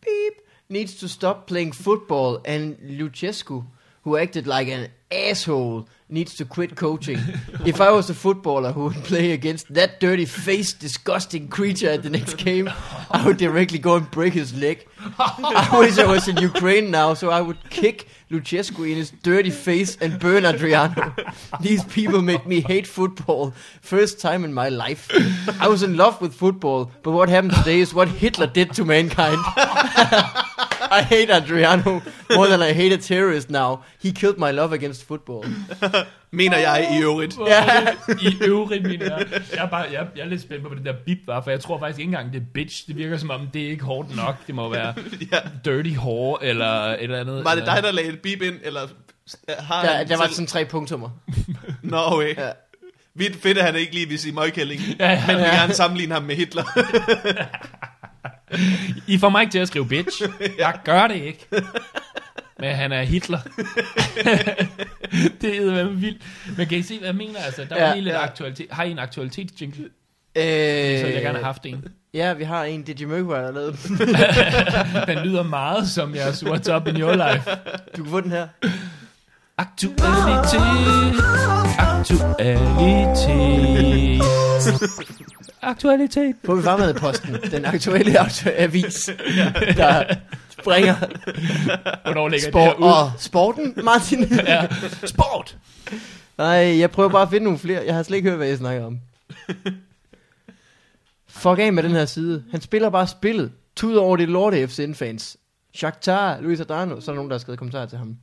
beep needs to stop playing football and Luchescu, who acted like an asshole, needs to quit coaching. if I was a footballer who would play against that dirty faced, disgusting creature at the next game, I would directly go and break his leg. I wish I was in Ukraine now, so I would kick Luchescu in his dirty face and burn Adriano. These people make me hate football. First time in my life. I was in love with football, but what happened today is what Hitler did to mankind. I hate Adriano more than I hate a terrorist now. He killed my love against football. Mener jeg i øvrigt. Ja. I øvrigt, mener jeg. Jeg er, bare, jeg, jeg er lidt spændt på, hvad det der bip var, for jeg tror faktisk ikke engang, det er bitch. Det virker som om, det er ikke hårdt nok. Det må være Ja. dirty whore, eller et eller andet. Var det eller- dig, der lagde et bip ind, eller har Der, han der var selv- sådan tre punktummer. Nå, okay. Ja. Vildt fedt, at han ikke lige vil sige møgkælling, Ja, ja. men vil gerne sammenligne ham med Hitler. I får mig ikke til at skrive bitch. Jeg gør det ikke. Men han er Hitler. det er vildt. Men kan I se, hvad jeg mener? Altså, der er Ja, lige lidt ja. aktualitet. Har I en aktualitetsjingle? Øh, Så ville jeg gerne have haft en. Ja, vi har en DJ Mørkvej, der har lavet. Den lyder meget som jeres What's Up in Your Life. Du kan få den her. Aktualitet. Aktualitet. Aktualitet. På Farmadeposten, den aktuelle aktu- avis, der bringer Hvornår lægger sport det her ud? og sporten, Martin. Ja. Sport. Nej, jeg prøver bare at finde nogle flere. Jeg har slet ikke hørt, hvad jeg snakker om. Fuck af med den her side. Han spiller bare spillet. Tud over det lorte FCN-fans. Shakhtar, Luis Adriano, så er der nogen, der har skrevet kommentarer til ham.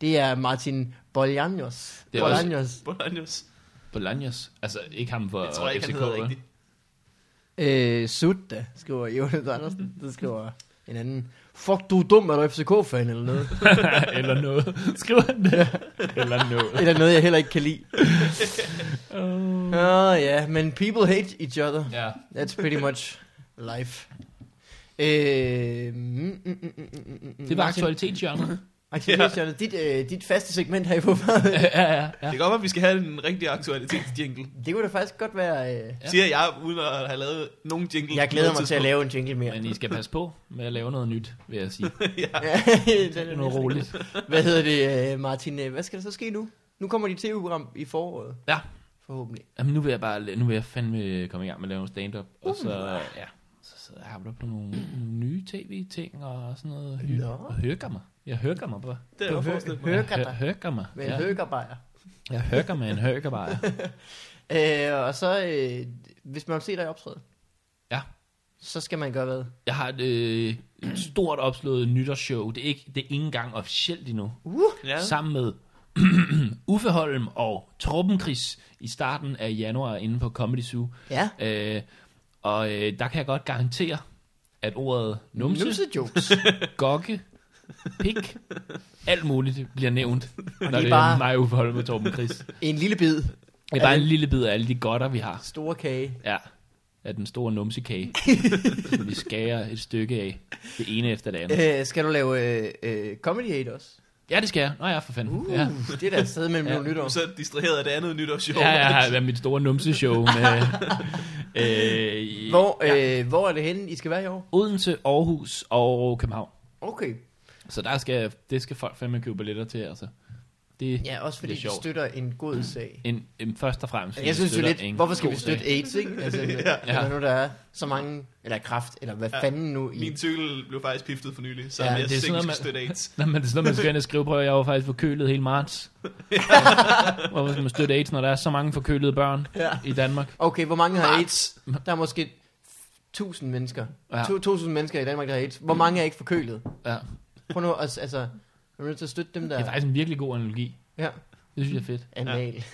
Det er Martin Bolaños. Det er Bolaños. Bolaños. Bolaños. Altså, ikke ham for Jeg tror ikke, han FCK, hedder vel? rigtigt. Øh, Sutta, skriver Jonas Andersen. Det skriver en anden. Fuck, du er dum, er du FCK-fan eller noget? eller noget. Skriver han det? eller noget. Eller noget, jeg heller ikke kan lide. Uh, Åh oh, ja, men people hate each other. ja. That's pretty much life. Øh, mm, mm, mm, mm, mm, mm, Det var Martin, aktualitetsgenre. Aktualitetsgenre. Dit, øh, dit faste segment her i fodbold. ja, ja, ja. Det kan godt være, at vi skal have en rigtig aktualitetsjingle. det kunne da faktisk godt være... Øh, Ja. Siger jeg, uden at have lavet nogen jingle. jeg glæder mig til at lave en jingle mere. Men I skal passe på med at lave noget nyt, vil jeg sige. Ja, den Det er noget roligt. Hvad hedder det, øh, Martin? Hvad skal der så ske nu? Nu kommer de tv-program i foråret, Ja, forhåbentlig. Jamen, nu vil jeg bare, nu vil jeg fandme komme i gang med at lave en stand-up. Og så, ja, så sidder jeg og på nogle, nogle nye tv-ting og sådan noget. Hy- Nå. og hørger mig. Jeg hørger mig bare. Det er Du jo hø- forestillet mig. hører Jeg dig hørger mig. med en Ja, jeg hørger med en hørger bare. Øh, og så, øh, hvis man vil se dig optræde, Ja. så skal man gøre hvad? Jeg har et, øh, et stort opslået nytårsshow. Det er ikke, det er ikke engang officielt endnu. Uh, Ja. Sammen med Uffe Holm og Torben Chris i starten af januar inde på Comedy Zoo. ja. Øh, og øh, der kan jeg godt garantere, at ordet numse, Numse jokes. gokke, pik, alt muligt bliver nævnt, når det er det er bare- mig, Uffe Holm og Torben Chris. en lille bid. Det er bare en lille bid af alle de godter, vi har. Store kage. Ja, af den store numsekage, som vi skærer et stykke af, det ene efter det andet. Øh, skal du lave øh, øh, Comedy Aid også? Ja, det skal jeg. Nå ja, for fanden. Uh, Ja. det er da et sted mellem Ja. ja. nogle Du nytår. er så distraheret af det andet nytårsshow. Ja, jeg har været mit store numseshow med øh, Hvor, ja. øh, hvor er det henne, I skal være i år? Odense, Aarhus og København. Okay. Så der skal, det skal folk fandme købe billetter til, altså. Det, Ja, også fordi Det er vi sjovt. støtter en god sag. En, en først og fremmest. Jeg synes jo lidt, en hvorfor skal vi støtte sag. AIDS, ikke? Altså, Ja. ja. nu der er så mange, eller kraft, eller hvad Ja. fanden nu i. Min cykel blev faktisk piftet for nylig, så Ja, ja, det jeg er synes sådan skal støtte AIDS. Nå, men det er sådan man skal ind og skrive på. Jeg var faktisk forkølet hele marts. Hvorfor skal man støtte AIDS, når der er så mange forkølede børn Ja. i Danmark? Okay, hvor mange har. AIDS? Der er måske 1000 mennesker. Ja. To- 2000 mennesker i Danmark, der har AIDS. Hvor mange er ikke forkølet? Ja. Prøv nu, at- altså, er du nødt til at støtte dem Det der? er faktisk en virkelig god analogi. Ja, Det synes jeg er fedt. anal.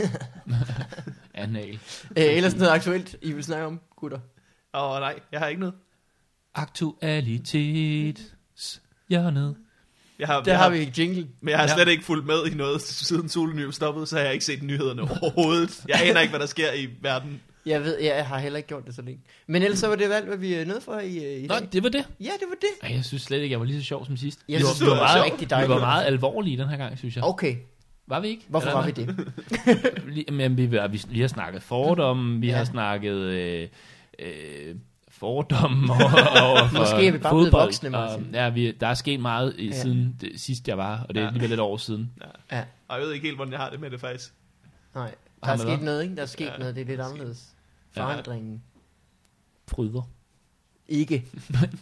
Anal. Øh, ellers noget aktuelt, I vil snakke om, gutter. Åh oh, nej, jeg har ikke noget. Aktualitet. Hjørnet. Jeg har, Der jeg har vi jingle. Men jeg har Ja. slet ikke fulgt med i noget, siden solen stoppede, så har jeg ikke set nyhederne overhovedet. Jeg aner ikke, hvad der sker i verden. Jeg ved, jeg har heller ikke gjort det så længe. Men ellers så var det valgt, hvad vi er nødt for i, øh, i Nå, dag. det var det. Ja, det var det. Ej, jeg synes slet ikke, jeg var lige så sjov som sidst. Jeg vi, synes, vi, var var meget, rigtig vi dejlig. var meget alvorlige den her gang, synes jeg. Okay, Var vi ikke? hvorfor Eller var vi det? Men vi, vi, vi har snakket fordomme, vi Ja. har snakket øh, øh, fordomme over, over for Måske er vi bare blevet fodbold, voksne, Martin. og, ja, vi, der er sket meget i, Ja. siden det, sidst jeg var, og det er Ja. alligevel et år siden. Ja, Og jeg ved ikke helt, hvordan jeg har det med det faktisk. nej. Der er sket noget, ikke? Der er sket Ja, noget, det er lidt anderledes. Forandringen. Fryder Ikke.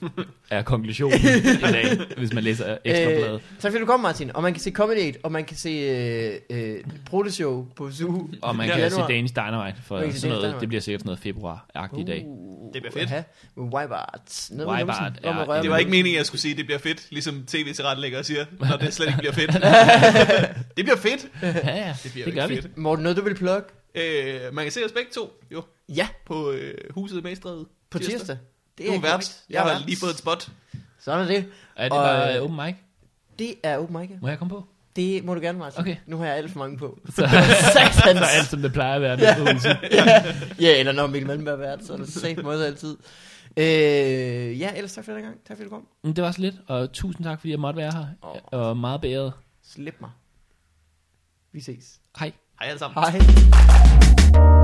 er konklusionen i dag, hvis man læser ekstrabladet. Øh, tak fordi du kom, Martin. Og man kan se Comedy og man kan se øh, øh, Proteshow på Zoo. Og man kan se januar. Danish Dynamite, for kan se sådan noget, Danish det bliver sikkert sådan noget februar-agtigt i dag. Uh, Det bliver fedt. Ja, Wipeart, numsen. Om ja, Det var ikke meningen, at jeg skulle sige, at det bliver fedt, ligesom tv til retlægger siger, når det slet ikke bliver fedt. det bliver fedt. Ja, ja, Det bliver det gør ikke vi. fedt. Morten, noget du vil plukke? Øh, man kan se os begge to, jo, Ja, på øh, huset i Magstræde. på tirsdag. Det Du er godt. vært. Jeg har vært. lige fået et spot. Sådan er det. Er det Og, bare øh, open mic? Det er open mic. ja. Må jeg komme på? Det må du gerne, Martin. Okay. Nu har jeg alt for mange på. Så, så er alt, som det plejer at være. på huset. Ja, eller når Mikkel Malmberg er vært, så er det safe måde altid. Øh, ja, ellers tak for den gang. Tak fordi du kom. Men Det var så lidt, og tusind tak, fordi jeg måtte være her. Åh. Og meget beæret. Slip mig. Vi ses. Hej. Hej alle sammen. Hej.